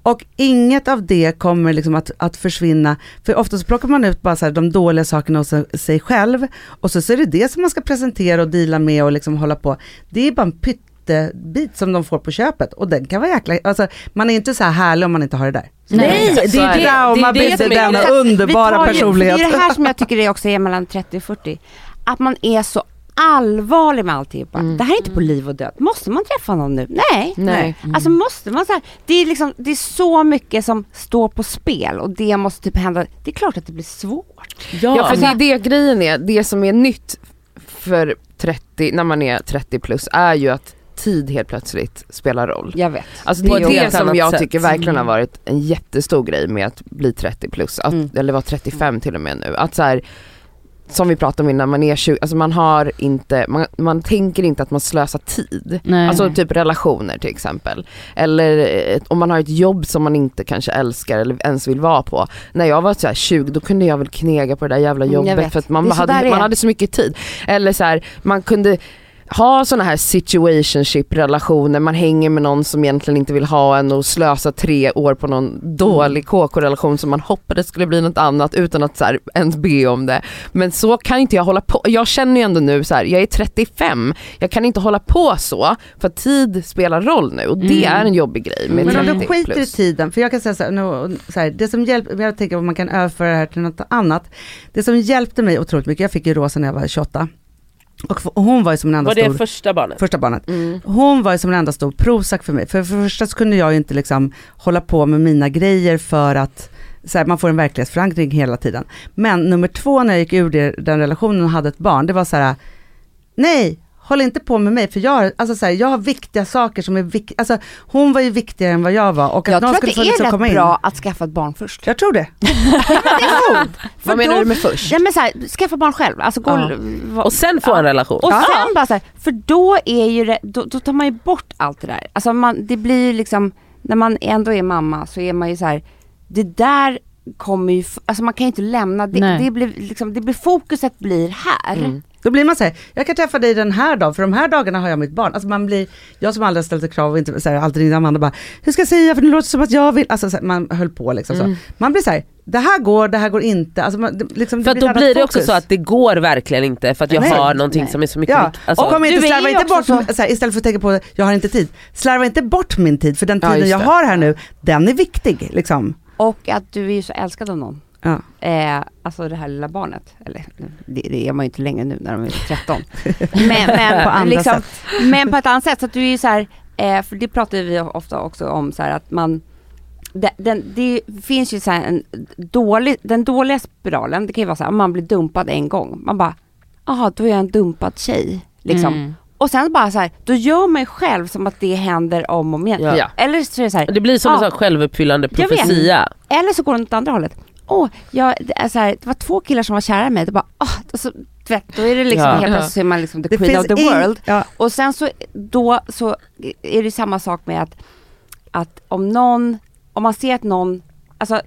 Och inget av det kommer liksom att, att försvinna, för ofta så plockar man ut bara så här, de dåliga sakerna hos sig själv, och så, så är det det som man ska presentera och deala med och liksom hålla på. Det är bara en pyttebit som de får på köpet, och den kan vara jäkla, alltså man är inte så här härlig om man inte har det där. Nej, det är så är det, det. Trauma det, är det är denna underbara Vi tar ju- personlighet. Det är det här som jag tycker är också är mellan 30 och 40. Att man är så allvarlig med alltihopa. Mm. Det här är inte på liv och död. Måste man träffa någon nu? Nej. Nej. Alltså måste man så här, det är liksom, det är så mycket som står på spel och det måste typ hända. Det är klart att det blir svårt. Ja Ja, för det är det grejen är, det som är nytt för 30, när man är 30 plus är ju att tid helt plötsligt spelar roll. Jag vet. Alltså det ett är det som jag sätt. tycker verkligen har varit en jättestor grej med att bli 30 plus, att, Mm. eller vara 35 till och med nu. Att så här, som vi pratade om innan, man är 20, alltså man har inte, man, man tänker inte att man slösar tid. Nej. Alltså typ relationer till exempel. Eller eh, om man har ett jobb som man inte kanske älskar eller ens vill vara på. När jag var så här 20 då kunde jag väl knega på det där jävla Mm, jobbet för att man, hade, man hade så mycket tid. Eller så här, man kunde ha sådana här situationship relationer, man hänger med någon som egentligen inte vill ha en och slösa tre år på någon dålig KK-relation som man hoppades skulle bli något annat utan att så här, ens be om det. Men så kan inte jag hålla på, jag känner ju ändå nu så här, jag är 35, jag kan inte hålla på så för tid spelar roll nu och det Mm. är en jobbig grej Men om 30 du skiter i tiden, för jag kan säga så här, nu, så här det som hjälper, jag tänker om man kan överföra det här till något annat. Det som hjälpte mig otroligt mycket, jag fick ju Rosa när jag var 28. Och, hon var ju som en enda Var det stor, första barnet? första barnet. Mm. Hon var ju som en enda stor provsack för mig. För, för det första så kunde jag ju inte liksom hålla på med mina grejer för att så här, man får en verklighetsförankring hela tiden. Men nummer två när jag gick ur det, den relationen och hade ett barn, det var så här, nej, håll inte på med mig för jag, har- alltså, så här, jag har viktiga saker som är viktiga, alltså, hon var ju viktigare än vad jag var och att Jag någon tror att det liksom är rätt bra att skaffa ett barn först. Jag tror det. För Vad menar då- du med först? Ja men så här, skaffa barn själv, alltså gå Ja. Och sen få en relation. Och Ja. sen bara så här, för då är ju det, då, då tar man ju bort allt det där. Alltså man, det blir ju liksom, när man ändå är mamma så är man ju så här, det där kommer ju, alltså man kan ju inte lämna, det, Nej. det blir liksom, det blir fokuset blir här. Mm. Då blir man såhär, jag kan träffa dig den här dagen, för de här dagarna har jag mitt barn. Alltså man blir, jag som aldrig har ställt ett krav och inte så här, alltid ringde Amanda bara, hur ska jag säga för det låter som att jag vill, alltså så här, man höll på liksom så. Man blir såhär, det här går, det här går inte. Alltså man, det- liksom, För att ett då blir det också fokus. så att det går verkligen inte för att jag Nej. har någonting Nej. som är så mycket Ja. Alltså, och kom inte slarva inte också bort, så... här, istället för att tänka på jag har inte tid, slarva inte bort min tid för den Ja, tiden just jag det. har här nu, den är viktig liksom. Och att du är ju så älskad av någon. Ja. Eh, alltså det här lilla barnet, eller det, det är man ju inte längre nu när de är 13. Men, men, På andra liksom, sätt. men på ett annat sätt, så att du är ju så här, eh, för det pratar vi ofta också om så här att man det, den, det finns ju så här en dålig, den dåliga spiralen, det kan ju vara så här, man blir dumpad en gång, man bara, jaha då är jag en dumpad tjej. Liksom. Mm. Och sen bara så här, då gör man ju själv som att det händer om och om igen. Ja. Eller så är det så här, Det blir som en Ja. sån självuppfyllande profetia. eller så går den åt andra hållet. Åh, jag, det, är så här, det var två killar som var kära i mig. Det bara, åh, och så, du vet, då är det liksom Ja. helt Ja. plötsligt så är man liksom the Det queen of the in- world. Ja, Och sen så, då så är det samma sak med att, att om någon, om man ser att någon, alltså,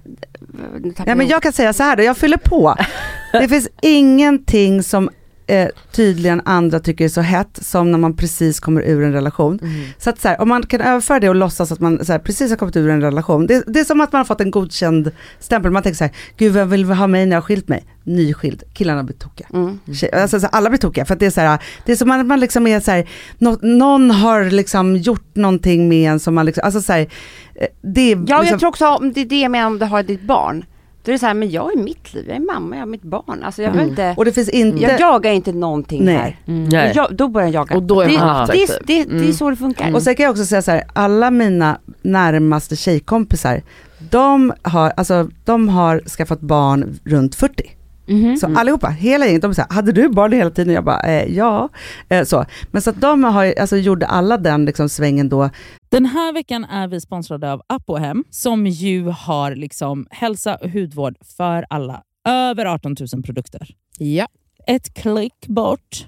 Ja, men jag- jag kan säga så här då, jag fyller på. Det finns ingenting som eh, tydligen andra tycker är så hett som när man precis kommer ur en relation. Så att så här, om man kan överföra det och låtsas att man så här, precis har kommit ur en relation. Det, det är som att man har fått en godkänd stämpel. Man tänker så här, gud vem vill ha mig när jag har skilt mig? Nyskild, killarna blir tokiga. Mm. Alltså, så alla blir tokiga för att det är så här, det är som att man liksom är så här, nå, någon har liksom gjort någonting med en som man liksom, alltså så här, eh, det är Ja, liksom, jag tror också, om det är det jag menar om du har ditt barn. Då är det så här, men jag är mitt liv, jag är mamma, jag har mitt barn. Alltså jag vill inte, och det finns inte, jag jagar inte någonting Nej. här. Nej. Jag, då börjar jag jaga. Och då är det, man det, attraktiv. det, det, det är Mm. så det funkar. Och sen kan jag också säga så här, alla mina närmaste tjejkompisar, de har, alltså, de har skaffat barn runt 40. Mhm. Så allihopa, hela gänget, de säger hade du barn hela tiden? Jag bara, eh, ja. Eh, så. Men så att de har, alltså, gjorde alla den liksom, svängen då. Den här veckan är vi sponsrade av Apohem som ju har liksom hälsa och hudvård för alla. Över 18 000 produkter. Ja. Ett klick bort.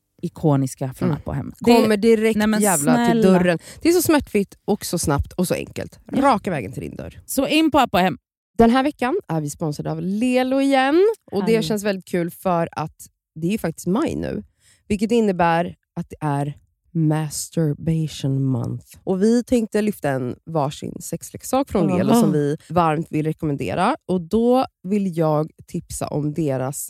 ikoniska från Mm. Apohem. Det- Kommer direkt Nej, jävla till snälla. dörren. Det är så smärtfritt och så snabbt och så enkelt. Ja. Raka vägen till din dörr. Så in på Apohem. Den här veckan är vi sponsrade av Lelo igen. Och Det känns väldigt kul för att det är ju faktiskt maj nu. Vilket innebär att det är masturbation month. Och Vi tänkte lyfta en varsin sexleksak från Lelo Aha. som vi varmt vill rekommendera. Och Då vill jag tipsa om deras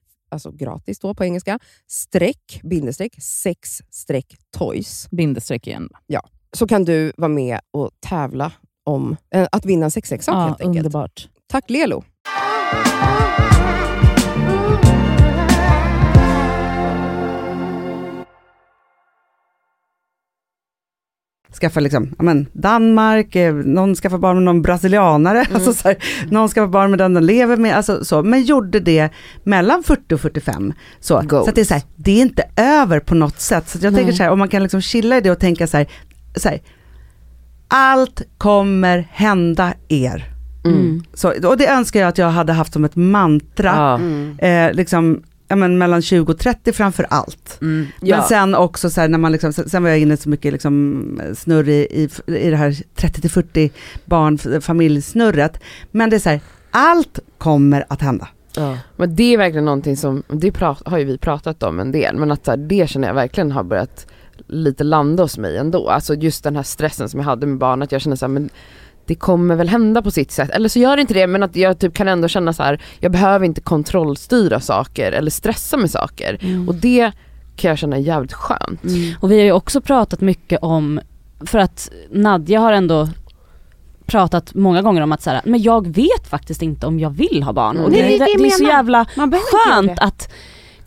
alltså gratis då på engelska, streck, bindestreck, sex streck toys. Bindestreck igen. Så kan du vara med och tävla om eh, att vinna en sexleksak Ja, helt enkelt. underbart. Tack Lelo! Skaffa liksom, men Danmark, eh, någon skaffar barn med någon brasilianare, alltså så här, någon skaffar barn med den de lever med, alltså så, men gjorde det mellan 40 och 45. Så, så att det är så här, det är inte över på något sätt. Så jag tänker så här, om man kan liksom chilla i det och tänka så här, så här allt kommer hända er. Mm. Så, och det önskar jag att jag hade haft som ett mantra. Mm. eh, liksom, ja, men mellan 20 och 30 framför allt. Mm. Men Ja. sen också så här, när man liksom, sen var jag inne så mycket liksom snurr i, i, i det här 30-40 barn, familjesnurret. Men det är så här, allt kommer att hända. Ja. Men det är verkligen någonting som, det prat, har ju vi pratat om en del, men att här, det känner jag verkligen har börjat lite landa hos mig ändå. Alltså just den här stressen som jag hade med barn, att jag känner så här, men det kommer väl hända på sitt sätt. Eller så gör det inte det, men att jag typ kan ändå känna så här, jag behöver inte kontrollstyra saker eller stressa med saker. Och det kan jag känna är jävligt skönt. Och vi har ju också pratat mycket om, för att Nadja har ändå pratat många gånger om att så här, men jag vet faktiskt inte om jag vill ha barn. Mm. Och Nej, det, är det, det det är så jävla skönt att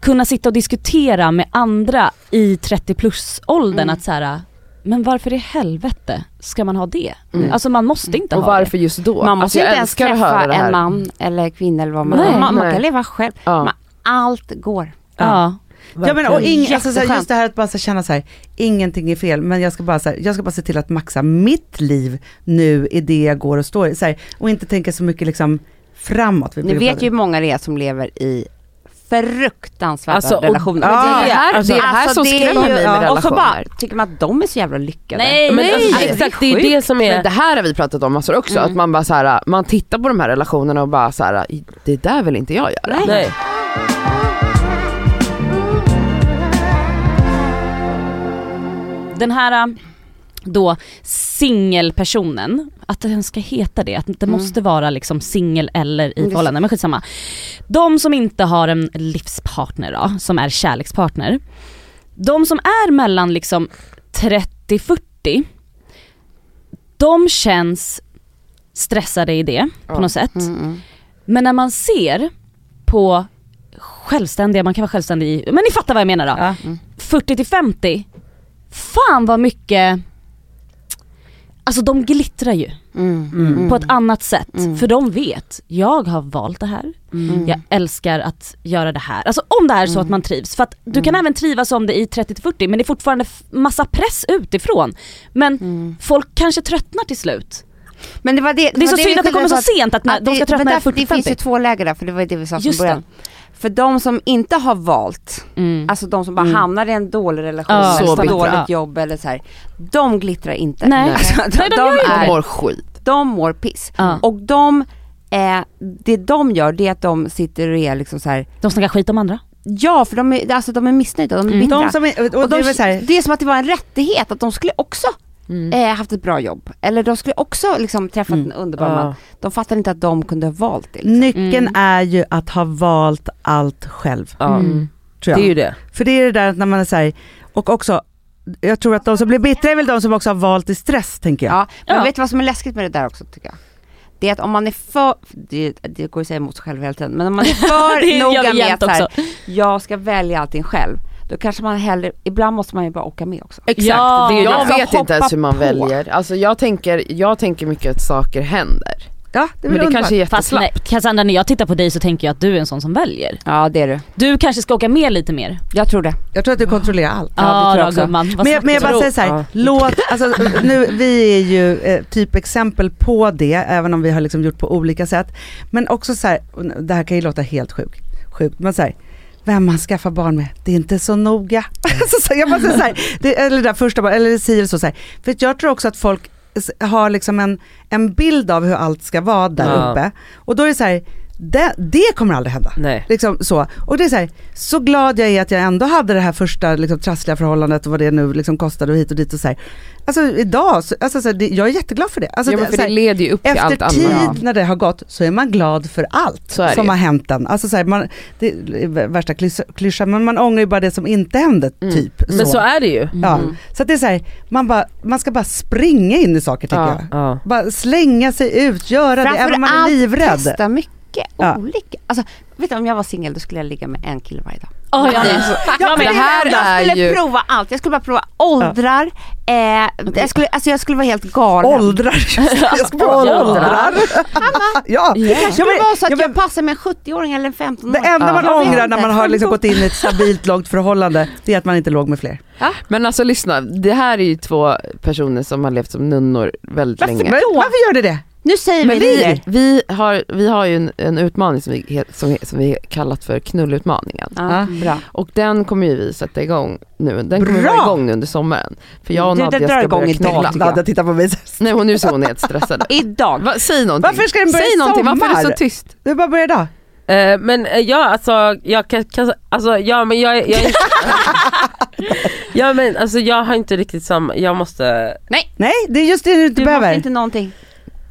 kunna sitta och diskutera med andra i 30 plus åldern Mm. att så här, men varför i helvete ska man ha det? Mm. Alltså man måste inte Och ha varför just då? Man måste alltså, inte ens träffa det här. en man eller kvinna eller vad man Nej. man, man kan leva själv. Ja. Man, allt går. det. Ja. Ja, men, och ing, alltså, just det här att bara så känna så här, ingenting är fel, men jag ska, bara, så här, jag ska bara se till att maxa mitt liv nu i det jag går och står i. Så här, och inte tänka så mycket liksom framåt. Vi Ni vet ju hur många det är som lever i fruktansvärda Alltså, och- relationer. Ja, det är det här, Alltså, det är det här Alltså, som skrämmer ju- mig med Och så bara relationer. tycker man att de är så jävla lyckade. Nej, Men alltså, nej. exakt, det är Sjukt. det som är... Men det här har vi pratat om massor också, Mm. att man bara så här, man tittar på de här relationerna och bara så här, det där vill inte jag göra. Nej. Nej. Den här då singelpersonen, att den ska heta det, att det Mm. måste vara liksom singel eller i Mm, förhållande, men skitsamma. De som inte har en livspartner då, som är kärlekspartner, de som är mellan liksom 30-40, de känns stressade i det på Ja. något sätt. Mm, mm. Men när man ser på självständiga, man kan vara självständig i, men ni fattar vad jag menar då. Ja. 40 till 50, fan vad mycket, alltså de glittrar ju Mm. Mm. på ett annat sätt. Mm. För de vet, jag har valt det här, Mm. jag älskar att göra det här. Alltså om det är så att man trivs. För att du kan även trivas om det i 30 till 40 men det är fortfarande massa press utifrån. Men Mm. folk kanske tröttnar till slut. Men det var det, Det är så synd att det kommer så sent att, att de ska det- tröttna i därför- Det finns ju 40-50. två läger där, för det var det vi sa från början. För de som inte har valt, Mm. alltså de som bara Mm. hamnar i en dålig relation, Ja. eller Så ett dåligt jobb eller så här, de glittrar inte. Nej. Alltså, Nej, de de, gör ju De är, mår skit. de mår piss. Ja. Och de Eh, det de gör det är att de sitter och är liksom så här. De snackar skit om andra. ja för de är, alltså, de är missnöjda, de är Mm. bittra. De som är, och, och det de, är väl så här, det är som att det var en rättighet att de skulle också Mm. eh, haft ett bra jobb. Eller de skulle också liksom träffat Mm. en underbar man. De fattar inte att de kunde ha valt det. Liksom. nyckeln Mm. är ju att ha valt allt själv. Ja. Mm. Tror Det är ju det. För det är det där när man är så här, och också, jag tror att de som blir bittra är väl de som också har valt i stress tänker jag. Ja, men Ja. vet du vad som är läskigt med det där också tycker jag? Det är att om man är för, det, det går ju att säga emot sig själv hela tiden, men om man är för noga med att jag ska välja allting själv, då kanske man hellre, ibland måste man ju bara åka med också. Exakt, Ja. det är ju Jag får vet inte ens hur man på. väljer. Alltså jag tänker, jag tänker mycket att saker händer. Ja, det är Men det kanske är Fast nej, jätteslappt. Cassandra när jag tittar på dig så tänker jag att du är en sån som väljer. Ja det är du. Du kanske ska åka med lite mer. Jag tror det. Jag tror att du kontrollerar allt. Ja, det tror jag också. gumman. Men, jag- men jag bara säger så här, Ja. låt, alltså, nu, vi är ju eh, typexempel på det, även om vi har liksom gjort på olika sätt. Men också så här, och det här kan ju låta helt sjukt, sjukt men så här, vem man skaffar barn med, det är inte så noga. så, så, jag bara säger så här, det, eller det där första barn, eller säger så, så här. För jag tror också att folk har liksom en, en bild av hur allt ska vara där Ja. uppe. Och då är det så här, det, det kommer aldrig hända. Nej. Liksom så. Och det är så, här, så glad jag är att jag ändå hade det här första liksom, trassliga förhållandet och vad det nu liksom kostade och hit och dit och så här. Alltså idag, så, alltså, så här, det, jag är jätteglad för det. Alltså, ja, men det, för så det här, leder ju upp till allt efter tid när det har gått så är man glad för allt Så som har hänt en. Alltså, så här, man, det är värsta klys- klyschan men man ångrar ju bara det som inte hände Mm. typ. Men så är det ju. Ja. Mm. Så att det är så här, man, bara, man ska bara springa in i saker tycker Ja. jag. Ja. Bara slänga sig ut, göra det även om man är livrädd. testa mycket Ja. olika. Alltså, vet du om jag var singel då skulle jag ligga med en kille varje dag. Jag med. Ja, men det här jag är skulle ju- prova allt, jag skulle bara prova åldrar, eh, jag, skulle, alltså jag skulle vara helt galen. Åldrar, jag ska bara Ja. åldrar. ja. Det kanske skulle men- vara så att ja, men- jag passar med en 70-åring eller en 15-åring. Det enda man vet ångrar när man har liksom gått in i ett stabilt långt förhållande, det är att man inte låg med fler. Men alltså lyssna, det här är ju två personer som har levt som nunnor väldigt Varför, länge. men, varför gör det det? Nu säger Men vi vi, det. vi, har, vi har ju en, en utmaning som vi, som, vi, som vi kallat för knullutmaningen. Ja, bra. Och den kommer ju vi sätta igång nu. Den kommer Bra! vara igång nu under sommaren. För jag och Du, det Nadja ska igång börja idag, knulla. jag. Nadja tittar på mig så- Nej hon nu ser hon helt stressad. Idag. Va, säg någonting. Varför ska den börja säg någonting, varför är du sommar? så tyst? Du bara börjar idag. Eh, men eh, ja alltså, jag kan, kan alltså ja men jag, är- jag är Ja men alltså jag har inte riktigt samma, jag måste Nej, det är just det du inte Du behöver. måste inte någonting.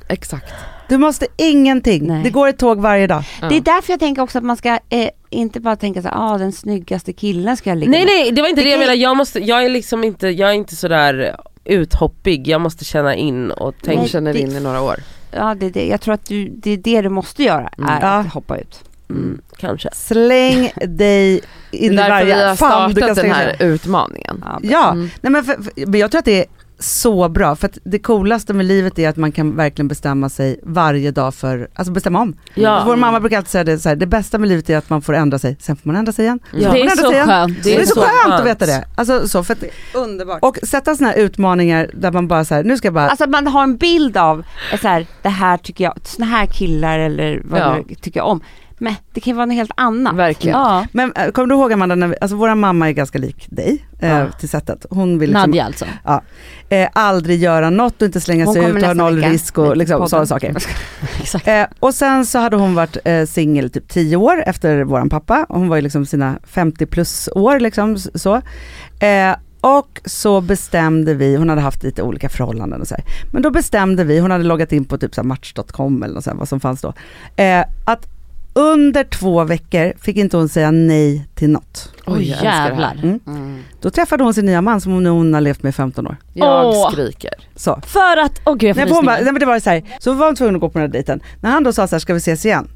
Exakt. Du måste ingenting. Nej. Det går ett tåg varje dag. Ja. Det är därför jag tänker också att man ska eh, inte bara tänka så ah den snyggaste killen ska jag ligga Nej med. nej det var inte det, Det jag menar, jag måste, jag är liksom inte, jag är inte sådär uthoppig, jag måste känna in och Tänk tänka, känner det- in i några år. Ja det är det. Jag tror att du, det är det du måste göra, Mm. är Ja. att hoppa ut. mm, kanske. Släng dig Det in är i därför vi har varje... Fan, du kan startat den här utmaningen. Ja, Ja, Mm. nej men, för, för, men jag tror att det är så bra. För att det coolaste med livet är att man kan verkligen bestämma sig varje dag för, alltså bestämma om. Ja. Vår mamma brukar alltid säga det så här, det bästa med livet är att man får ändra sig, sen får man ändra sig igen. Ja. Får Det är ändra så sig igen. skönt. Det är, så, skönt, att veta det. Alltså, så, för att, Underbart. och sätta sådana här utmaningar där man bara så här, nu ska jag bara, Alltså man har en bild av, så här, det här tycker jag, såna här killar eller vad Ja. du tycker jag om. Men det kan ju vara något helt annat. Verkligen. Ja, men äh, kommer du ihåg Amanda, när vi, alltså våra mamma är ganska lik dig eh, Ja. till sättet. Hon vill liksom, Nadja alltså. eh, aldrig göra något och inte slänga Hon sig ut ha noll risk och liksom, sådana saker. Exakt. Eh, och sen så hade hon varit eh, singel typ 10 år efter våran pappa. Hon var ju liksom sina 50 plus år liksom så. Eh, och så bestämde vi, hon hade haft lite olika förhållanden och så här. Men då bestämde vi, hon hade loggat in på typ så match.com eller något så här, vad som fanns då. Eh, att under två veckor fick inte hon säga nej till något. Oj, Oj jävlar. Mm. Mm. Då träffade hon sin nya man som hon, hon har levt med i 15 år. Jag Åh. skriker. Så. För att, åh gud jag Nej, får för hon bara, nej, men det var så här, så var hon tvungen att gå på den här dejten. När han då sa så här, ska vi ses igen?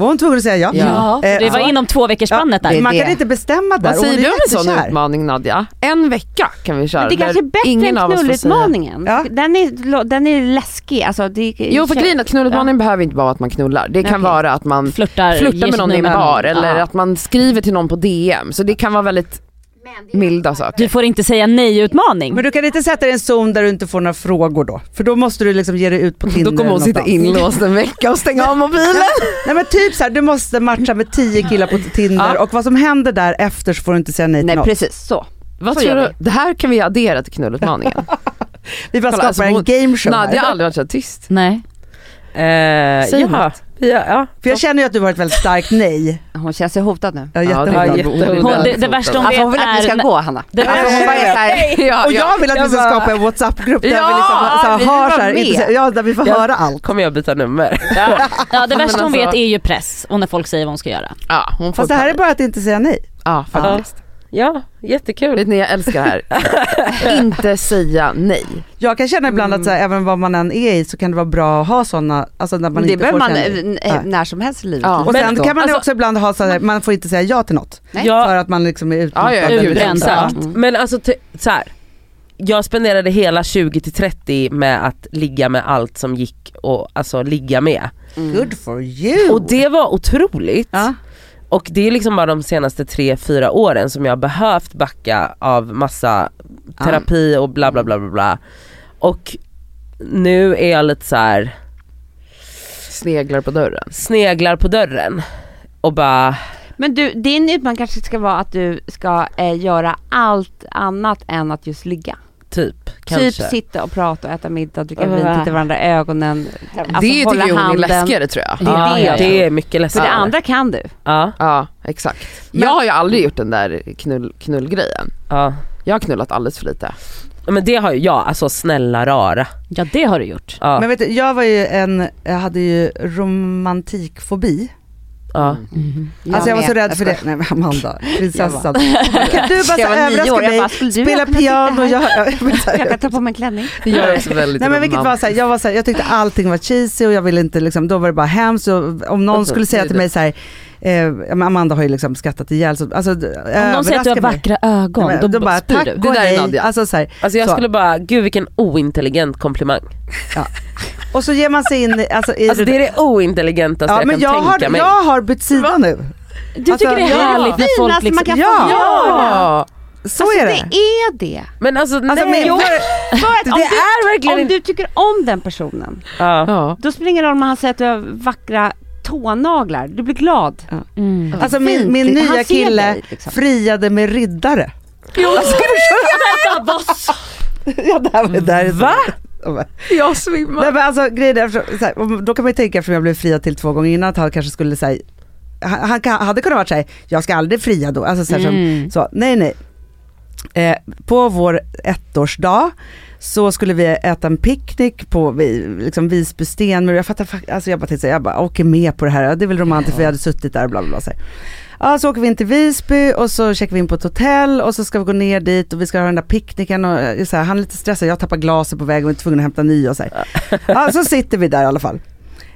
Var hon tvungen att säga ja? Ja. För det Eh, var ja. inom två veckors spannet där. är Man kan inte bestämma där. Vad och hon säger är du om en sån jättekär. utmaning Nadja? En vecka kan vi köra. Men det kanske är bättre än av oss får säga- knullutmaningen. Ja. Den, är, den är läskig. Alltså, det, Jo för grejen är att knullutmaningen behöver inte bara vara att man knullar. Det kan Okej. vara att man Flörtar, flörtar ger med sitt någon i en nummer. bar eller Ja. att man skriver till någon på DM. Så det kan vara väldigt milda saker. Du får inte säga nej-utmaning. Men du kan inte sätta dig i en zon där du inte får några frågor då. För då måste du liksom ge dig ut på Tinder Då kommer hon sitta inlåst en vecka och stänga av mobilen. Nej men typ så här, du måste matcha med tio killar på Tinder Ja. och vad som händer där efter så får du inte säga nej till Nej något. precis, så. Vad Så tror du? Det här kan vi addera till knullutmaningen. Vi bara skapar alltså en gameshow Nadja har aldrig varit så tyst. Nej. Eh, Säg ja, ja, ja. För jag känner ju att du har ett väldigt starkt nej. Hon känner sig hotad nu. Jag Ja, det jättehotad. jättehotad. Hon, det, det värsta hon Alltså hon vet vill att vi ska gå Hanna. Det, Alltså, hon bara är såhär, Ja, Och jag vill att vi ska bara- skapa en WhatsApp-grupp där Ja, vi liksom, så här, vi har inte så- ja, där vi får Ja. höra allt. kommer jag byta nummer. ja, det värsta hon alltså- vet är ju press och när folk säger vad hon ska göra. Ja, hon får Fast det här är bara att inte säga nej. Ja, faktiskt. Ja, jättekul. Vet ni, jag älskar det här. inte säga nej. Jag kan känna ibland att så här, även vad man än är i så kan det vara bra att ha sådana, alltså när man det inte behöver får man eh, Nej. när som helst i livet. Ja. Och sen kan man alltså- också ibland ha så här, man får inte säga ja till något. Nej. Ja, För att man liksom är utmattad. Ja, ja, Utbränd. Exakt. Mm. Men alltså så här. jag spenderade hela 20 till 30 med att ligga med allt som gick och alltså ligga med. Mm. Good for you! Och det var otroligt. ja. Och det är liksom bara de senaste 3-4 åren som jag har behövt backa av massa terapi och bla bla bla bla bla. Och nu är jag lite så här Sneglar på dörren. sneglar på dörren och bara Men du, din utmaning kanske ska vara att du ska eh, göra allt annat än att just ligga. Typ kanske. Typ sitta och prata och äta middag, dricka Ja. vin, titta varandra i ögonen. Alltså, det hålla tycker hon är handen. läskigare tror jag. Det är ja, det jag det är mycket För läskigare. det andra kan du. Ja, Ja, exakt. jag har ju aldrig gjort den där knull, knullgrejen. ja. Jag har knullat alldeles för lite. Men det har ju jag, alltså snälla rara. Ja det har du gjort. Ja, Men vet du, jag var ju en, jag hade ju romantikfobi. Ja. Alltså jag var så rädd för det. Nej men Amanda, prinsessan. Jag Kan du bara Jag överraska år, jag mig, bara, spela piano, jag, jag, Jag kan ta på mig en klänning. Jag är också väldigt Nej men vilket var så här, jag var så här, jag tyckte allting var cheesy och jag ville inte liksom, då var det bara hemskt. Om någon skulle säga till mig så här, eh, ja, Amanda har ju liksom skrattat ihjäl så, alltså Om någon säger att du har vackra ögon, Nej, då, men då bara spyr tack du. Det där är hej. Nadja. Alltså, så här, Alltså jag så. skulle bara, gud vilken ointelligent komplimang. Och så ger man sig in alltså, i Alltså det är det ointelligentaste ja, jag men kan jag tänka har, mig. jag har bytt sida nu. Du tycker Alltså, det är ja. härligt när folk Finaste liksom... man kan Ja. få göra. Så Alltså, är det. det är det. Men alltså, Alltså, nej. men, Jo, för, För att Det om, du, är verkligen om du tycker om den personen, Ja. Ja. då spelar det ingen roll om han säger att du har vackra tånaglar. Du blir glad. Mm. alltså min, min nya kille dig, liksom. friade med riddare. ja, det här, det här är så- Va? Jag svimmar. Nej, men alltså, grejen är, så här, då kan man ju tänka eftersom jag blev friad till två gånger innan att han kanske skulle säga han, han hade kunnat vara såhär, jag ska aldrig fria då. Alltså, så, här, Mm. som, så nej nej. Eh, på vår ettårsdag så skulle vi äta en picknick på vi- liksom Visby stenmur. Jag fattar alltså jag bara tänkte jag bara åker med på det här, det är väl romantiskt för vi hade suttit där och bla bla bla. Så. Ja, så åker vi in till Visby och så checkar vi in på ett hotell och så ska vi gå ner dit och vi ska ha den där picknicken och eh, så här, han är lite stressad, jag tappar glaset på vägen och är tvungen att hämta nya och så här. Ja, så sitter vi där i alla fall.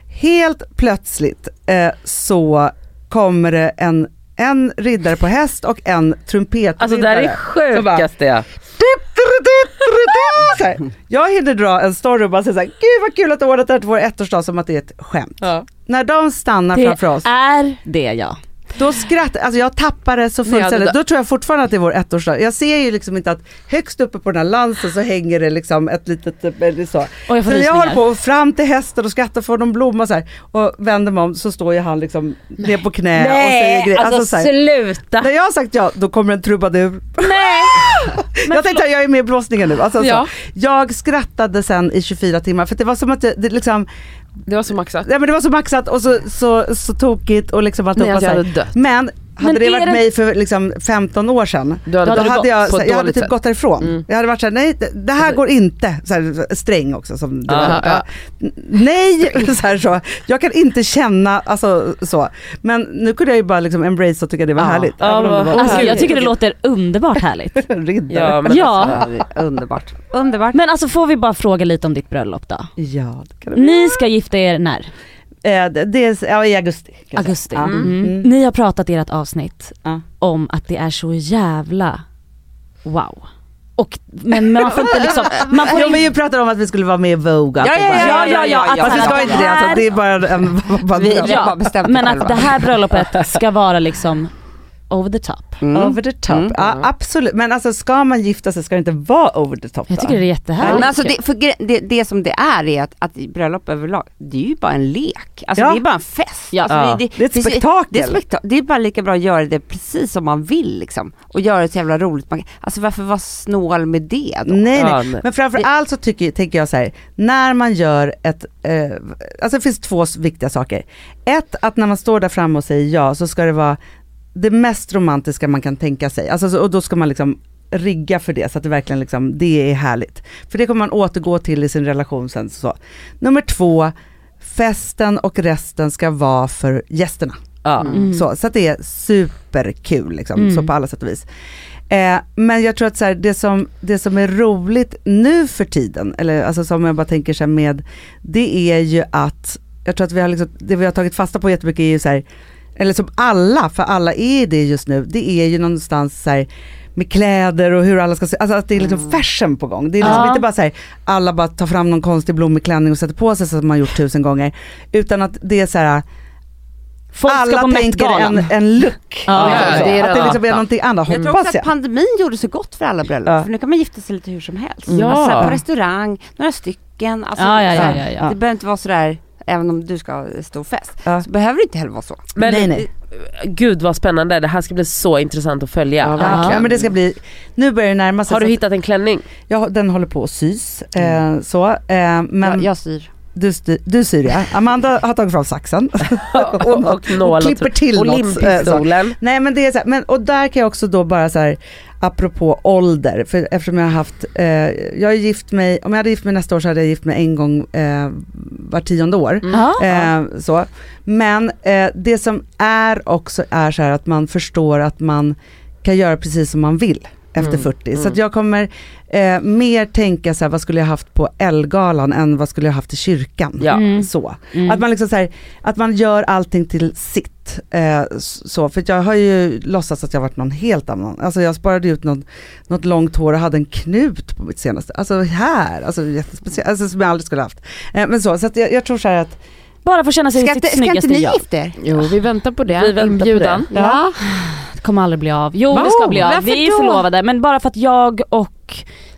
Helt plötsligt eh, så kommer det en, en riddare på häst och en trumpetriddare. Alltså det här är sjukaste jag. Jag hinner dra en story och bara säga så här, gud vad kul att du ordnat det här till vår ettårsdag som att det är ett skämt. Ja. När de stannar Det framför oss, är det ja. Då skrattar alltså jag tappar det så Nej, fullständigt. Då tror jag fortfarande att det är vår ettårsdag. Jag ser ju liksom inte att högst uppe på den här lansen så hänger det liksom ett litet, eller så. Och jag Så jag håller på fram till hästen och skrattar får de blomma så här och vänder mig om så står ju han liksom ner på knä och säger Nej, grejer. alltså, så här, sluta. när jag har sagt ja, då kommer en trubadur. Nej! jag tänkte att jag är med i blåsningen nu. Alltså, Ja. jag skrattade sen i 24 timmar för det var som att det, det liksom, Det var så maxat. nej, men det var så maxat och så, så, så tokigt och liksom alltihopa att så jag här. hade dött. Men hade Men det varit det- mig för liksom 15 år sedan, Du hade, då hade jag, på så, ett jag hade typ sätt. gått därifrån. Mm. Jag hade varit såhär, nej det, här går inte. Så här, sträng också som du var. ja. Nej, så, här, så. jag kan inte känna alltså, så. Men nu kunde jag ju bara liksom embrace och tycka det var Ja. härligt. Ja, det var- Alltså jag tycker det låter underbart härligt. Riddare. Ja, men Ja. alltså, Underbart. Underbart. Men alltså får vi bara fråga lite om ditt bröllop då? Ja, det kan det Ni ska gifta er när? Eh, det, är ja, i augusti. Augusti. Ja. Mm. Mm. Ni har pratat i ert avsnitt Ja. om att det är så jävla wow. Och, men man får inte liksom, man får Jo, in, men vi pratade om att vi skulle vara med i Vogue. och Ja, ja, bara- ja, ja, ja, ja. Fast vi ska inte det, alltså, det är bara en... bara- Vi- ja. bara bestämt det men att det här bröllopet ska vara liksom over the top. Mm. Over the top, Mm. ja, absolut. Men alltså ska man gifta sig ska det inte vara over the top Jag då? tycker det är jättehärligt. Men alltså det, för det, det som det är är att, att bröllop överlag, det är ju bara en lek. Alltså Ja. det är bara en fest. Ja. Alltså, Ja. Det är ett spektakel. Det är, spekta- det är bara lika bra att göra det precis som man vill liksom. Och göra det så jävla roligt. Man, alltså varför vara snål med det då? Nej, nej. Men framför Det- allt så tycker, tänker jag så här, när man gör ett, eh, alltså det finns två viktiga saker. Ett, att när man står där framme och säger ja så ska det vara det mest romantiska man kan tänka sig. Alltså, så- och då ska man liksom rigga för det så att det verkligen liksom, det är härligt. För det kommer man återgå till i sin relation sen. Så. Nummer två, festen och resten ska vara för gästerna. Ja. Mm. Så, så att det är superkul liksom, Mm. så på alla sätt och vis. Eh, men jag tror att så här, det, som, det som är roligt nu för tiden, eller alltså som jag bara tänker så med, det är ju att, jag tror att vi har liksom, det vi har tagit fasta på jättemycket är ju så här, eller som alla, för alla är det just nu, det är ju någonstans så här, med kläder och hur alla ska se, alltså att det är liksom fashion på gång. Det är liksom Ja. inte bara så här, alla bara tar fram någon konstig blommig klänning och sätter på sig som man gjort tusen gånger. Utan att det är så här, Folk ska alla tänker en, en look. Ja, ja, det är att det liksom är någonting annat, Jag tror också att pandemin gjorde så gott för alla bröllop. För nu kan man gifta sig lite hur som helst. Ja. Alltså, på restaurang, några stycken. Alltså, Ja, ja, så ja, här, ja, ja. Det behöver inte vara sådär, även om du ska ha stor fest, Ja. så behöver det inte heller vara så. Men Nej, nej. gud vad spännande, det här ska bli så intressant att följa. Ja, verkligen. Ja, men det ska bli, nu börjar det närma sig. Har du hittat en klänning? Ja, den håller på att sys. Eh, så, eh, men jag, jag styr. Du, styr, du syr ja. Amanda har tagit fram saxen. och, och nål och klipper till och något. eh, så. limpistolen. Nej men det är så här, men, och där kan jag också då bara så här, apropå ålder, för eftersom jag har haft, eh, jag har gift mig, om jag hade gift mig nästa år så hade jag gift mig en gång eh, var tionde år. Ja. Eh, så. Men eh, det som är också är så här att man förstår att man kan göra precis som man vill efter Mm, 40. Så mm. att jag kommer eh, mer tänka så här, vad skulle jag haft på Elgalan än vad skulle jag haft i kyrkan. Ja. Mm. Så. Mm. Att man liksom så här, att man gör allting till sitt. Eh, så, för jag har ju låtsats att jag varit någon helt annan. Alltså jag sparade ut något, något långt hår och hade en knut på mitt senaste. Alltså här, alltså jättespeciellt, alltså som jag aldrig skulle haft. Eh, men så, så att jag, jag tror så här att Bara få känna sig Ska, sitt inte- ska inte snyggaste ni gifta er? Jo, vi väntar på det. Vi väntar på Inbjudan. det. Ja. Det kommer aldrig bli av. Jo Va? det ska bli av, Varför vi är då? förlovade men bara för att jag och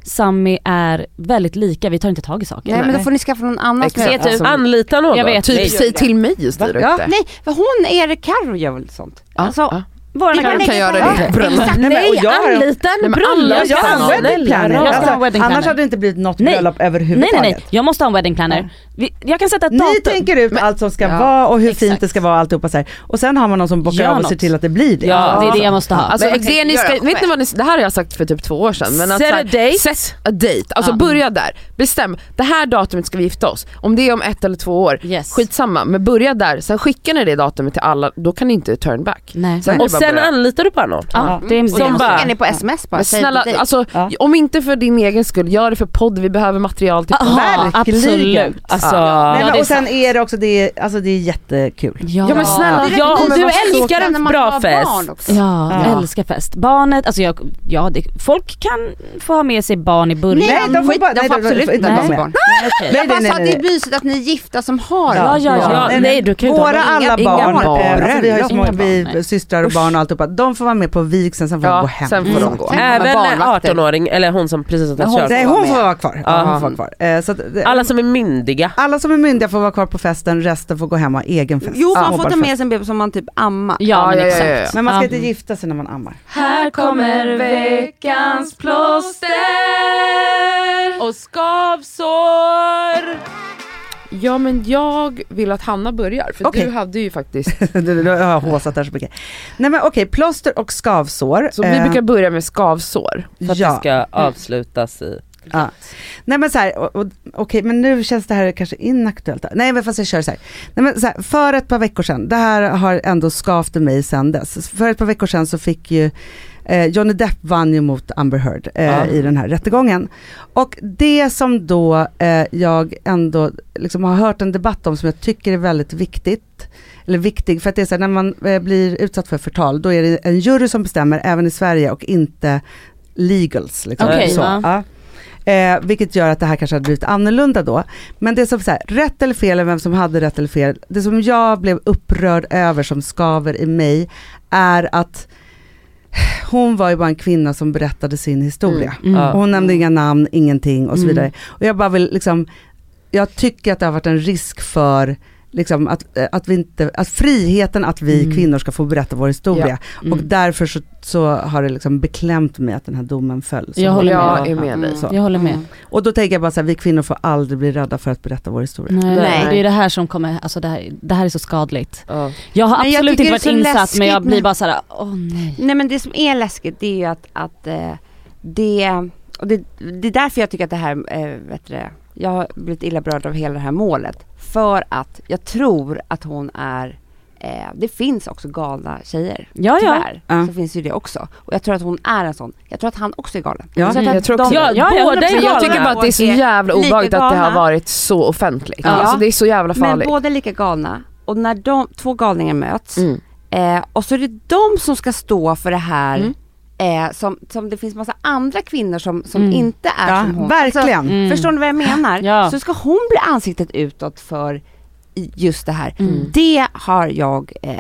Sami är väldigt lika, vi tar inte tag i saker. Nej men då får ni skaffa någon annan som Exakt. Alltså, Anlita någon. Jag vet. Typ säg till mig styr upp Ja. det. Nej, för hon, Erik Carro gör väl sånt? Ja, Alltså, ja. Våra kan lägga göra det. Bröllop. Exakt. Nej, men, och jag har- anlita Nej, en men alla jag bröllop. har en Ja, wedding planner. Jag ska ha wedding annars planner. hade det inte blivit något Nej. bröllop Nej överhuvudtaget. nej nej, jag måste ha en wedding planner. Vi, jag kan sätta ett Ni datum. tänker ut allt som ska Ja, vara och hur exakt. fint det ska vara och alltihopa så här. Och sen har man någon som bockar Gör av och ser något. till att det blir det. Ja, det är det jag måste ha. Alltså, Men det kan ni ska, vet ni vad ni, det här har jag sagt för typ två år sedan. Men att, Set a date. Set a date. Alltså Ja. börja där. Bestäm, det här datumet ska vi gifta oss. Om det är om ett eller två år, Yes. skitsamma. Men börja där, sen skickar ni det datumet till alla, då kan ni inte turn back. Nej. Sen sen anlitar du bara någon. Ja, det är det Som bara- ni på sms bara? Snälla, alltså, Ja. om inte för din egen skull, gör det för podd, vi behöver material till podd. Verkligen. absolut. Alltså, Nej, Ja, men, och sen är det också, det är, alltså det är jättekul. Ja, Ja, men snälla, Ja, du älskar en bra fest. barn. Ja, Ja. jag älskar fest. Barnet, alltså jag, ja det, folk kan få ha med sig barn i början. Nej, Nej, de får bara- de nej, får får absolut inte ha med. barn. Okej. Nej, Jag bara nej, sa att nej, det är nej. mysigt att ni är gifta som har Ja, ja, ja. Ja, nej, du kan ju inte Våra ha alla barn, barn. alltså vi har ju små, barn, vi, nej. systrar och barn och alltihopa, de får vara med på vigseln, sen får de gå hem. sen får Mm. de gå. Sen- Även barnvakter. 18-åring, eller hon som precis har Men tagit hon- körkort. Nej hon får vara kvar. Ja, Ja. hon får vara kvar. Eh, så att, det- Alla som är myndiga. alla som är myndiga får vara kvar på festen, resten får gå hem och ha egen fest. Jo, man får ta med sig en bebis som man typ ammar. Ja, men Ja, ja, ja. Men man ska inte gifta sig när man ammar. Här kommer veckans plåster och skavsår. Ja men jag vill att Hanna börjar, för Okej. du hade ju faktiskt, Du du har håsat där så mycket. Nej men okej, plåster och skavsår. så vi Eh, brukar börja med skavsår. För att ja. det ska avslutas i... Ja. Nej men så här, och- och- okej men nu känns det här kanske inaktuellt. Nej men fast jag kör så här. Nej, men så här. För ett par veckor sedan, det här har ändå skavt i mig sedan dess. För ett par veckor sedan så fick ju eh, Johnny Depp vann ju mot Amber Heard eh, Ja. i den här rättegången. Och det som då eh, jag ändå liksom har hört en debatt om som jag tycker är väldigt viktigt, eller viktig, för att det är så här, när man eh, blir utsatt för förtal, då är det en jury som bestämmer, även i Sverige, och inte legals. Liksom. Okej, så, ja. ja. Eh, vilket gör att det här kanske hade blivit annorlunda då. Men det som så här, rätt eller fel, eller vem som hade rätt eller fel, det som jag blev upprörd över som skaver i mig är att hon var ju bara en kvinna som berättade sin historia. Mm. Ja. Hon nämnde inga namn, ingenting och så Mm. vidare. Och jag bara vill liksom, jag tycker att det har varit en risk för liksom att, eh, att, vi inte, att friheten att vi Mm. kvinnor ska få berätta vår historia. Mm. Och därför så, så har det liksom beklämt mig att den här domen föll. Så Jag håller med. Jag är med dig. Så. Jag håller med. Mm. Och då tänker jag bara så här, vi kvinnor får aldrig bli rädda för att berätta vår historia. Nej, Nej. Det är det här som kommer, alltså det här, det här är så skadligt. Ja. Jag har jag absolut tycker inte varit insatt men jag läskigt blir bara såhär, åh nej. Nej men det som är läskigt det är ju att, att eh, det, och det, det är därför jag tycker att det här, eh, vet du, jag har blivit illa berörd av hela det här målet. För att jag tror att hon är, eh, det finns också galna tjejer. Ja. Tyvärr Ja. så finns ju det också. Och jag tror att hon är en sån. Jag tror att han också är galen. Ja, att jag tror också de-. Ja, Ja, båda är Men jag tycker bara att det är så jävla obehagligt att det har varit så offentligt. Ja. Alltså det är så jävla Men farligt. båda är lika galna. Och när de, två galningar möts Mm. Eh, och så är det de som ska stå för det här Mm. Eh, som, som det finns massa andra kvinnor som, som Mm. inte är Ja, som hon. verkligen. Alltså, Mm. Förstår ni vad jag menar? Ja. Så ska hon bli ansiktet utåt för just det här. Mm. Det har jag eh,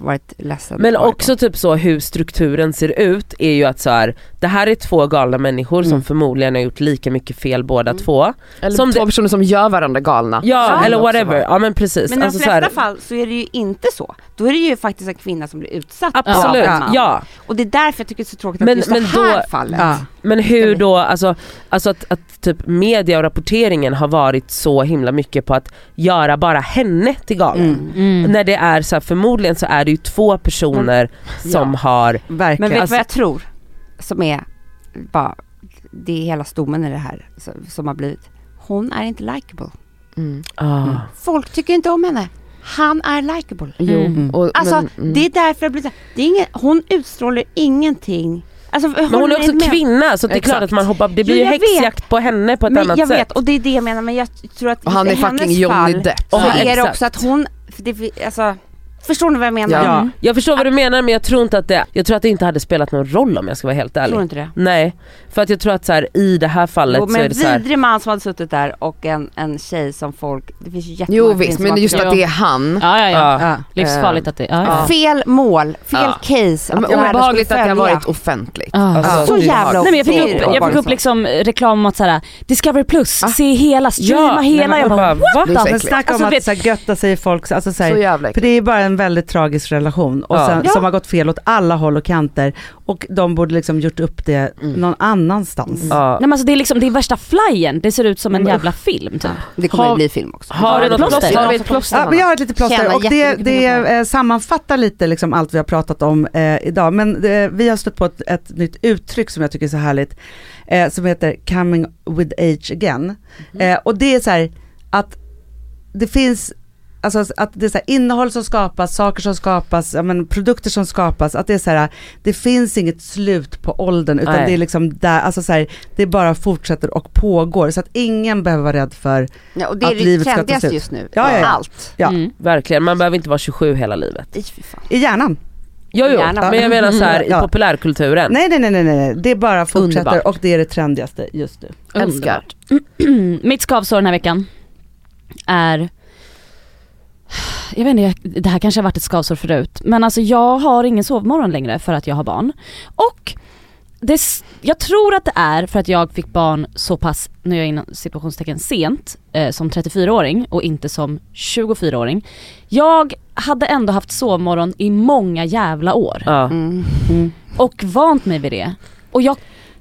varit ledsen Men också typ så hur strukturen ser ut är ju att så här, det här är två galna människor som Mm. förmodligen har gjort lika mycket fel båda Mm. två. Eller som två det- personer som gör varandra galna. Ja, Ja. eller whatever, ja men precis. Men i de Alltså, så flesta här, fall så är det ju inte så. Då är det ju faktiskt en kvinna som blir utsatt Absolut, av en man. ja. Och det är därför jag tycker det är så tråkigt Men- att just men det här då- fallet. Ja. Men hur då, alltså, alltså att, att typ media och rapporteringen har varit så himla mycket på att göra bara henne till galen. Mm. Mm. När det är så här, förmodligen så är det ju två personer som har, Verkligen. Men vet du Alltså- vad jag tror? Som är bara, det är hela stommen i det här som, har blivit. Hon är inte likable. Mm. ah, Folk tycker inte om henne. Han är likable. Jo, Mm. och, Alltså men, mm. det är därför det blir så det är ingen, hon utstrålar ingenting. Alltså, men hon är också kvinna så det är Exakt. klart att man hoppar, det blir Jo, ju jag vet. häxjakt på henne på ett men annat jag sätt. vet och det är det jag menar men jag tror att och han är i hennes fucking Johnny fall Depp. så Ja, är det också att hon, för det, alltså, förstår ni vad jag menar? Ja. Jag förstår vad du menar men jag tror inte att det, jag tror att det inte hade spelat någon roll om jag ska vara helt Tror ärlig. inte det? Nej, för att jag tror att så här, i det här fallet Jo, så men är en det så här, vidrig man som hade suttit där och en, en tjej som folk, det finns ju jättemånga Jo visst men just att det är han. Ja ja ja. ja. Livsfarligt att det, ja, ja. Ja. Fel mål, fel Ja. case. Men att obehagligt att det har varit offentligt. Alltså, Så är jävla Nej men jag fick är upp, jag fick upp så. liksom reklam om att såhär, Discovery plus, Ah. se hela, streama Ja, hela. nej, Jag men bara, bara, är så Men snacka om Alltså, att vet- så här, götta sig i folks, alltså, så Så jävla för det är bara en väldigt tragisk relation och sen, Ja. som har gått fel åt alla håll och kanter och de borde liksom gjort upp det Mm. någon annanstans. Ja. Nej men alltså det är liksom, det är värsta flyen, det ser ut som en Men jävla film typ. Det kommer att bli film också. Har du något plåster? plåster? Har vi ett plåster? Ja, men jag har ett litet plåster och det, det eh, sammanfattar lite liksom allt vi har pratat om eh, idag. Men eh, vi har stött på ett, ett nytt uttryck som jag tycker är så härligt, eh, som heter coming with age again. Eh, och det är så här att det finns Alltså att det är så här, innehåll som skapas, saker som skapas, ja, men, produkter som skapas, att det är så här, det finns inget slut på åldern utan Nej. det är liksom där, alltså så här, det bara fortsätter och pågår så att ingen behöver vara rädd för, Ja, och det är Att det livet ska ta slut. just nu. Ja, ja, ja. Allt. Ja. Mm. Verkligen, man behöver inte vara 27 hela livet. I, hjärnan. Jo, jo. Gärna. men jag menar så här, i Ja. populärkulturen. Nej nej nej nej, nej. det bara fortsätter Underbart. och det är det trendigaste just nu. Älskar. Mitt skavsår den här veckan är jag vet inte, det här kanske har varit ett skavsår förut, men alltså jag har ingen sovmorgon längre för att jag har barn. Och det, jag tror att det är för att jag fick barn så pass, nu är jag inom situationstecken sent, eh, som 34-åring och inte som 24-åring. Jag hade ändå haft sovmorgon i många jävla år Ja. Mm. och vant mig vid det. Och jag,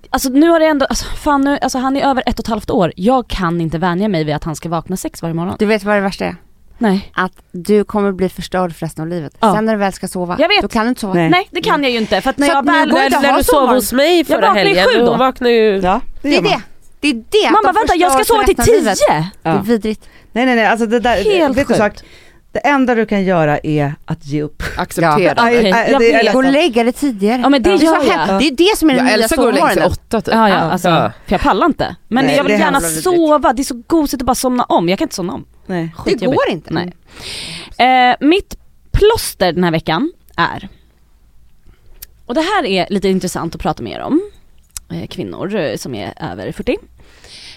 alltså nu har det ändå, alltså, fan nu, alltså han är över ett och ett halvt år. Jag kan inte vänja mig vid att han ska vakna sex varje morgon. Du vet vad det värsta är? Nej. Att du kommer bli förstörd för resten av livet. Ja. Sen när du väl ska sova, Jag vet. då kan du inte sova. Nej. Nej det kan jag ju inte för att när Så jag väl... När, när du sov hos mig förra helgen, sju då. vaknade ju... Ja, Det är det. Det är det. Man bara de vänta jag ska sova till tio! Det är vidrigt. Nej nej nej, alltså det där, Helt vet du sak? Det enda du kan göra är att ge upp. Acceptera. Okej, aj, jag det. Gå och lägga dig tidigare. Ja men det är så gör jag. Det är det som är den Jag nya älskar att gå och lägga sig sovmorgonen. åtta typ. Ja ja alltså, Ja. för jag pallar inte. Men Nej, jag vill det är gärna sova, det är så gosigt att bara somna om. Jag kan inte somna om. Nej. Det går inte. Nej. Eh, mitt plåster den här veckan är, och det här är lite intressant att prata med er om, eh, kvinnor eh, som är över 40.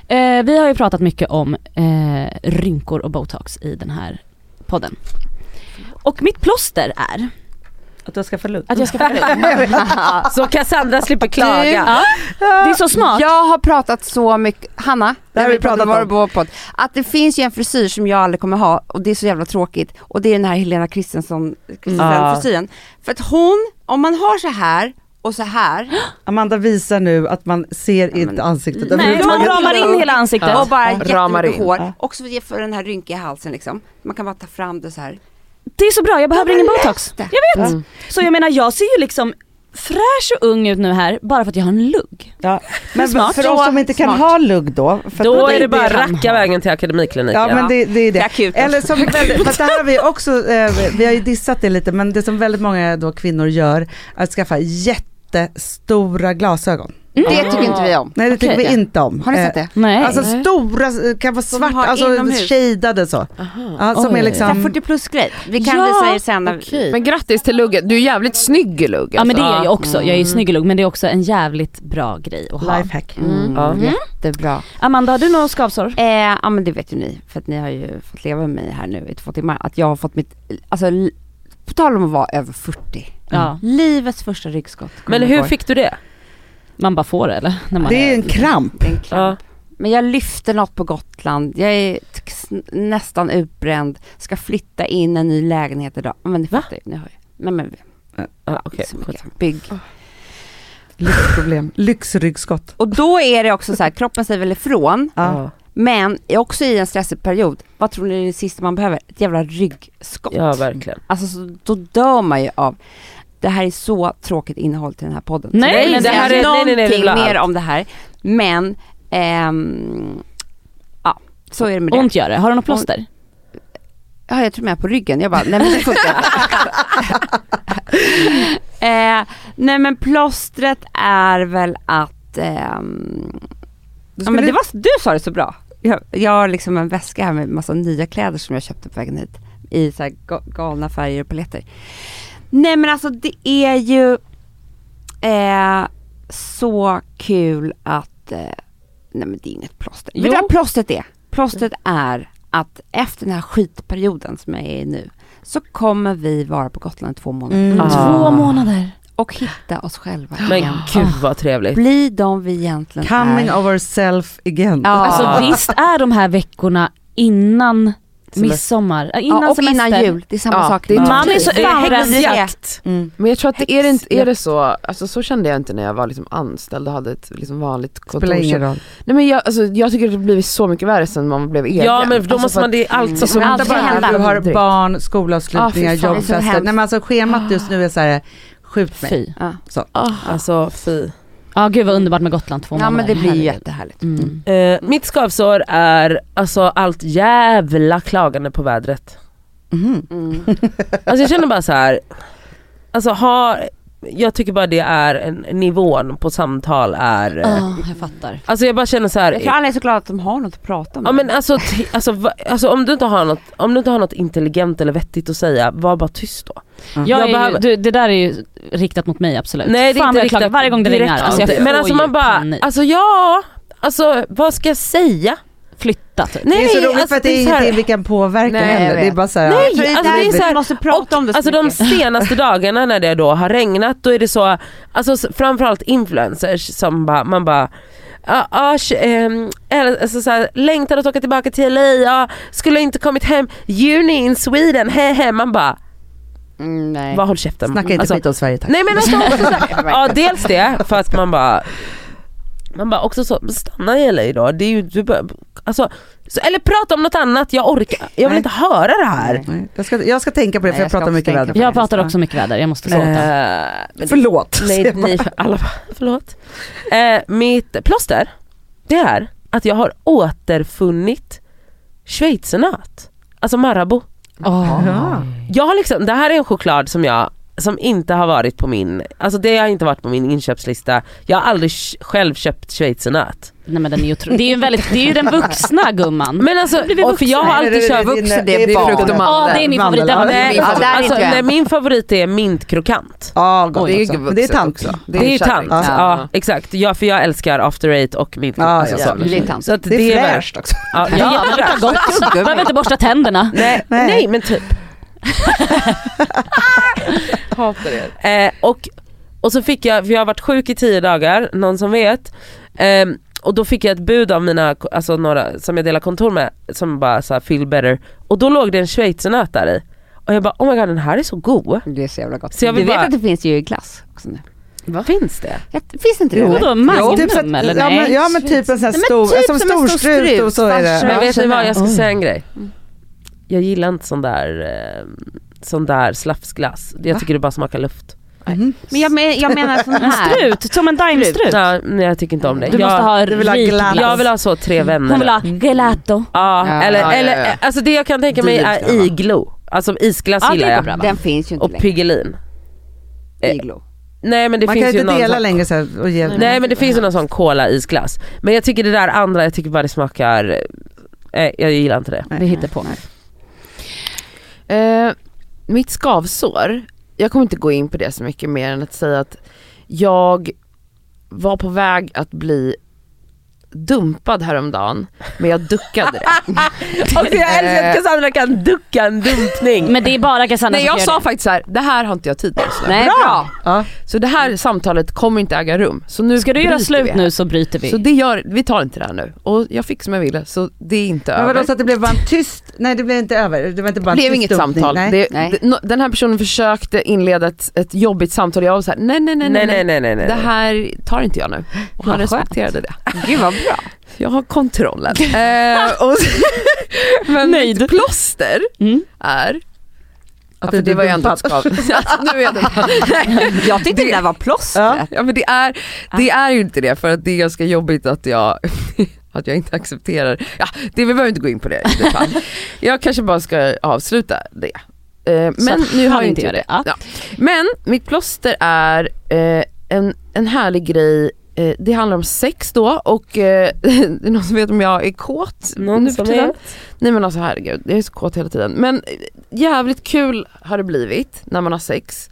Eh, vi har ju pratat mycket om eh, rynkor och botox i den här podden. Och mitt plåster är Att jag ska få lugn. Att jag ska få lugn. Så Cassandra slipper klaga. Ja. Det är så smart. Jag har pratat så mycket, Hanna, Det har vi pratat om. På, att det finns ju en frisyr som jag aldrig kommer ha och det är så jävla tråkigt och det är den här Helena Christensen Ja. frisyren. För att hon, om man har så här och så här Amanda visar nu att man ser inte ansiktet Nej, man ramar in hela ansiktet. och bara Ramar jättemycket hår. Ja. Också för den här rynkiga halsen liksom. Man kan bara ta fram det så här. Det är så bra, jag behöver ingen botox. det. Jag vet. Så jag menar jag ser ju liksom fräsch och ung ut nu här bara för att jag har en lugg. Ja. Men Smart. för oss som inte kan Smart. ha lugg då. För Då att är det bara han racka vägen till akademikliniken. Ja men det, det är Det är det. akut. Eller som väldigt, fast det här har vi också, eh, vi har ju dissat det lite men det som väldigt många då kvinnor gör är att skaffa jättestora glasögon. Det tycker inte vi om. Nej det tycker Okej. vi inte om. Har ni Eh, sett det? Nej. Alltså stora, eh, kan vara svart, har alltså inomhus. shadade så. Ja, som Oj. är Så här liksom, 40 plus grej. Vi kan Ja, visa er sen. när- Men grattis till lugget, du är jävligt snygg i lugg. ja men det alltså. är jag också, jag är ju snygg i lugg men det är också en jävligt bra grej att ha. lifehack. Mm. Ja. Jättebra. Amanda har du några skavsår? Eh, ja men det vet ju ni, för att ni har ju fått leva med mig här nu i två timmar. Att jag har fått mitt, alltså l- på tal om att vara över 40. Ja. Livets första ryggskott. Men hur fick du det? Man bara får det eller? När man Det är en kramp. En kramp. Ja. Men jag lyfter något på Gotland, jag är nästan utbränd, ska flytta in en ny lägenhet idag. Men ni fattar ju, ju. Nej men Ja, så mycket bygg. Lyxproblem. Lyxryggskott. Och då är det också så här, kroppen säger väl ifrån, Ja. men är också i en stressig period. Vad tror ni är det sista man behöver? Ett jävla ryggskott. ja, verkligen. Alltså så, då dör man ju av det här är så tråkigt innehåll till den här podden. Så Nej, vill det säga här är- nej, nej, nej, det någonting blir mer om det här. Men, ehm, ja, så är det med det. Ont gör det, har du något plåster? Ja, jag tror med på ryggen. Jag bara, nej men det funkar eh, Nej men plåstret är väl att, Du ja, men det var, du sa det så bra. Jag, jag har liksom en väska här med massa nya kläder som jag köpte på vägen hit. I så här ga- galna färger och paletter. Nej men alltså det är ju eh, så kul att, eh, nej men det är inget plåster. Vet du Jo. vad plåstret är? Plåstret är att efter den här skitperioden som jag är i nu så kommer vi vara på Gotland i två månader Mm. Ah. Två månader. och hitta oss själva Men igen. gud vad trevligt. Bli de vi egentligen Coming är. ourself again. Ja. Alltså visst är de här veckorna innan. Midsommar, äh, innan ja, och semester. innan jul, det är samma Ja, sak. det är Man är så överens. häxjakt. Mm. Men jag tror att det är, inte, är det så, alltså så kände jag inte när jag var liksom anställd och hade ett liksom vanligt Spelar ingen kontorsjobb. roll. Nej men jag, alltså, jag tycker att det har blivit så mycket värre sen man blev egen. Ja men då alltså, måste man, det är allt Mm. som Men Vänta allt bara du har barn, skolavslutningar, så jobbfester. Nej men alltså schemat just nu är så här, skjut mig. Fy. Ja. Så. Alltså fy. Ja gud vad underbart med Gotland två ja men månader. det blir Herregud. jättehärligt. Mm. Eh, mitt skavsår är alltså allt jävla klagande på vädret. Mhm. Mm. Alltså jag känner bara så här. alltså ha, jag tycker bara det är en nivån på samtal är, Ja, jag fattar. alltså jag bara känner så här. Jag tror alla är så glada att de har något att prata om. Ja men alltså, t- alltså, va, alltså om, du inte har något, om du inte har något intelligent eller vettigt att säga, var bara tyst då. Jag Jag är ju, behöver- du, det där är ju riktat mot mig absolut. Nej det är Fan inte riktat varje gång det direkt regnar. Alltså, men alltså man bara, panik. alltså ja, alltså vad ska jag säga? Flytta typ. Nej, det är så roligt alltså, för att det är ingenting vi kan påverka Nej, heller. Det är bara så här, Nej, alltså, det är är så här- vi måste prata om det så Alltså de mycket. senaste dagarna när det då har regnat då är det så, alltså framförallt influencers som bara, man bara ehm, eller, alltså, så här, längtar att åka tillbaka till LA, ja, skulle inte kommit hem, juni in Sweden, hehe. Man bara, Mm, nej. vad håll käften. snacka inte Alltså, skit om Sverige tack. Nej men alltså, ja dels det, för att man bara man bara också så, stanna i LA då, det är ju, du bara, alltså, så, eller prata om något annat, jag orkar, jag vill Nej. inte höra det här. Nej, Jag ska, jag ska tänka på det Nej, för jag jag pratar mycket väder. Jag pratar också mycket väder, jag måste sluta. Eh, men- Förlåt. Nej, bara. alla förlåt. Eh, mitt plåster, det är att jag har återfunnit schweizernöt. Alltså Marabou. Ja. Jag har liksom, det här är en choklad som jag som inte har varit på min, alltså det har inte varit på min inköpslista. Jag har aldrig själv köpt schweizernöt. Nej men den är ju otro- det är ju en väldigt, det är ju den vuxna gumman. Men alltså, blir och för jag har alltid det- kört vuxen, det- är är barn. frukt och Ja mandel. det är min favorit. ja, är Nej, min Ja, alltså, är alltså, nej, min favorit är mintkrokant. Ja, gott Det är det är tant. också. Det är tant, Ja. ja, exakt. Ja, för jag älskar after eight och mint. Ja, alltså, ja, så. jävlar. Det är Det är fräscht också. Ja, Ja, ja, det luktar gott. Behöver inte borsta tänderna. nej, Nej. nej men typ. Hatar er. Eh, och, och så fick jag, för jag har varit sjuk i tio dagar, någon som vet. Ehm, och då fick jag ett bud av mina, alltså några som jag delar kontor med, som bara sa feel better. Och då låg det en schweizernöt där i. Och jag bara oh my god den här är så god. Det är så jävla gott. Så jag du vet bara- att det finns ju i glass också nu? Vad finns det? Ja, Finns inte det? Jo, eller? då, Magnum Typ så att- eller ja, men, ja men typ en sån här stor, typ som som en stor storstrut strut, och så är det. Men vet ni vad, jag ska säga en grej. Jag gillar inte sån där, eh, sån där slafsglass. Jag tycker det bara smakar luft. Mhm. Men jag, men, jag menar sån En här. strut, som en daimstrut. Ja, nej, jag tycker inte om det. Du jag, måste ha du vill ha rik glass. jag vill ha så tre vänner. Hon vill ha gelato. Ja, Ja, eller, ja, ja, eller ja. alltså det jag kan tänka mig är iglo. Alltså isglass Ja, gillar jag. bra. Den finns ju inte Och längre. Piggelin. eh, Iglo. Nej men det Man finns kan ju inte dela sån, längre så här och ge. Nej men det finns ju någon sån cola isglass. Men jag tycker det där andra, jag tycker bara det smakar, eh, jag gillar inte det. Vi hittar på. Eh, mitt skavsår, jag kommer inte gå in på det så mycket mer än att säga att jag var på väg att bli dumpad häromdagen, men jag duckade det. Och jag älskar att Cassandra kan ducka en dumpning. Men det är bara Cassandra Nej som jag gör sa det. faktiskt så här: det här har inte jag tid med just nu. Nej, bra. Ja. Så det här samtalet kommer inte äga rum. Så nu Ska du göra bryter vi slut här. nu så bryter vi. Så det gör, vi tar inte det här nu. Och jag fick som jag ville så det är inte Men över. vadå så att det blev bara en tyst, nej det blev inte över, det var inte bara Det en blev tyst inget dumpning, samtal. Nej. Det, Nej. det, no, den här personen försökte inleda ett, ett jobbigt samtal jag var såhär nej nej nej nej, nej nej nej nej. Det här tar inte jag nu. Och han Vad skönt. respekterade det. Gud vad bra. Jag har kontrollen. eh, och, men Nöjd. mitt plåster Mm. är Att Ja, för det var ju ändå skav. nu är jag. Jag tyckte det där var plåstret. Ja men det är, det är ju inte det för att det är ganska jobbigt att jag att jag inte accepterar, ja det, vi behöver inte gå in på det i detalj. Jag kanske bara ska avsluta det. Eh, men nu har jag inte det. det. Ja. Men mitt plåster är eh, en, en härlig grej, eh, det handlar om sex då och eh, det är någon som vet om jag är kåt Någon nu för som tiden. vet? Nej men alltså herregud, jag är så kåt hela tiden. Men eh, jävligt kul har det blivit när man har sex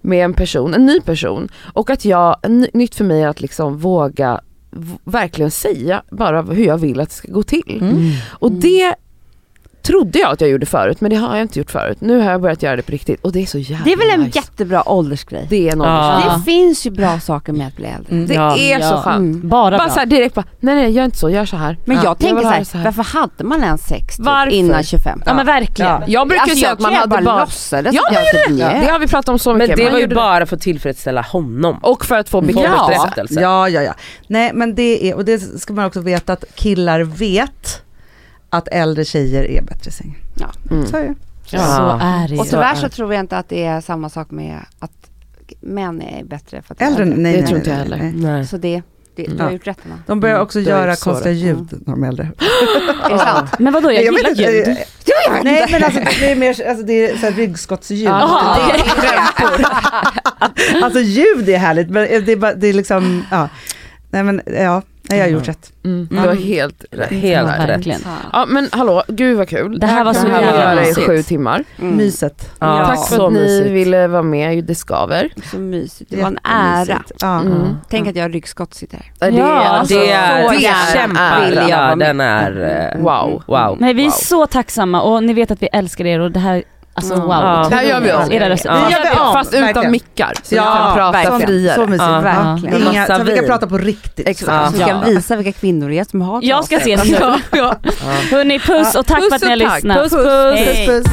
med en person, en ny person. Och att jag, nytt för mig är att liksom våga verkligen säga bara hur jag vill att det ska gå till. Mm. Och det trodde jag att jag gjorde förut men det har jag inte gjort förut. Nu har jag börjat göra det på riktigt och det är så jävla Det är väl en nice. jättebra åldersgrej. Det är en Ja. åldersgrej. Det finns ju bra saker med att bli äldre. Mm. Det Ja. är så Ja. skönt. Mm. Bara, Bara bra. såhär direkt bara, nej nej gör inte så, gör så här. Men Ja, jag tänker vill så ha här, det här. varför hade man ens sex typ Varför? innan 25? Ja men verkligen. Ja. Jag brukar Alltså, säga jag att man tror jag hade bara bara, låtsades Ja, att man jag typ det njöt. har vi pratat om så Men mycket. det Man var ju gjorde bara för att tillfredsställa honom. Och för att få Få bekräftelse. bekräftelse. Ja, ja, ja. Nej men det är, och det ska man också veta att killar vet att äldre tjejer är bättre i. Ja. Mm. Så är det. Så är det Och ju. tyvärr så tror jag inte att det är samma sak med att män är bättre för att är Äldre, nej, nej, Det nej, tror inte jag heller. nej. Så det, det du Ja. har gjort rätt Anna. De börjar Mm, också är göra konstiga det. ljud när de är äldre. Är det sant? Men vadå, jag, Nej, gillar inte, ljud. Nej men alltså det är mer alltså, det är så här ryggskottsljud. Jaha, Det är- okej. Alltså ljud är härligt men det är, bara, det är liksom, ja. Nej men ja, nej, jag har gjort rätt. Mm. Du Mm. har helt rätt. Helt Ja, rätt. Ja men hallå, gud vad kul. Det här var kan så vi jävla mysigt. sju timmar. Mm. Myset. Ja, Tack för så att ni mysigt. ville vara med i Det Skaver. Så mysigt. Det var en ära. Ja. Mm. Tänk att jag ryggskott sitter här. Det Ja, är alltså, Det är, så det är kämpa, vill jag den är, eh, wow. wow. Nej vi är Wow. så tacksamma och ni vet att vi älskar er och det här, alltså Mm. wow. Ja. Det här gör vi om. Era röster. Ja. Gör vi om. Fast utan verkligen. mickar. Så Ja, vi kan prata verkligen. friare. Så mysigt. Ja. verkligen. Ja. Inga, så vi kan prata på riktigt. Exakt. Så vi kan visa vilka kvinnor det är som har Jag ska se nu. Ja. Hörni puss och tack Puss för att ni har lyssnat. Puss puss. Hej. Puss, puss.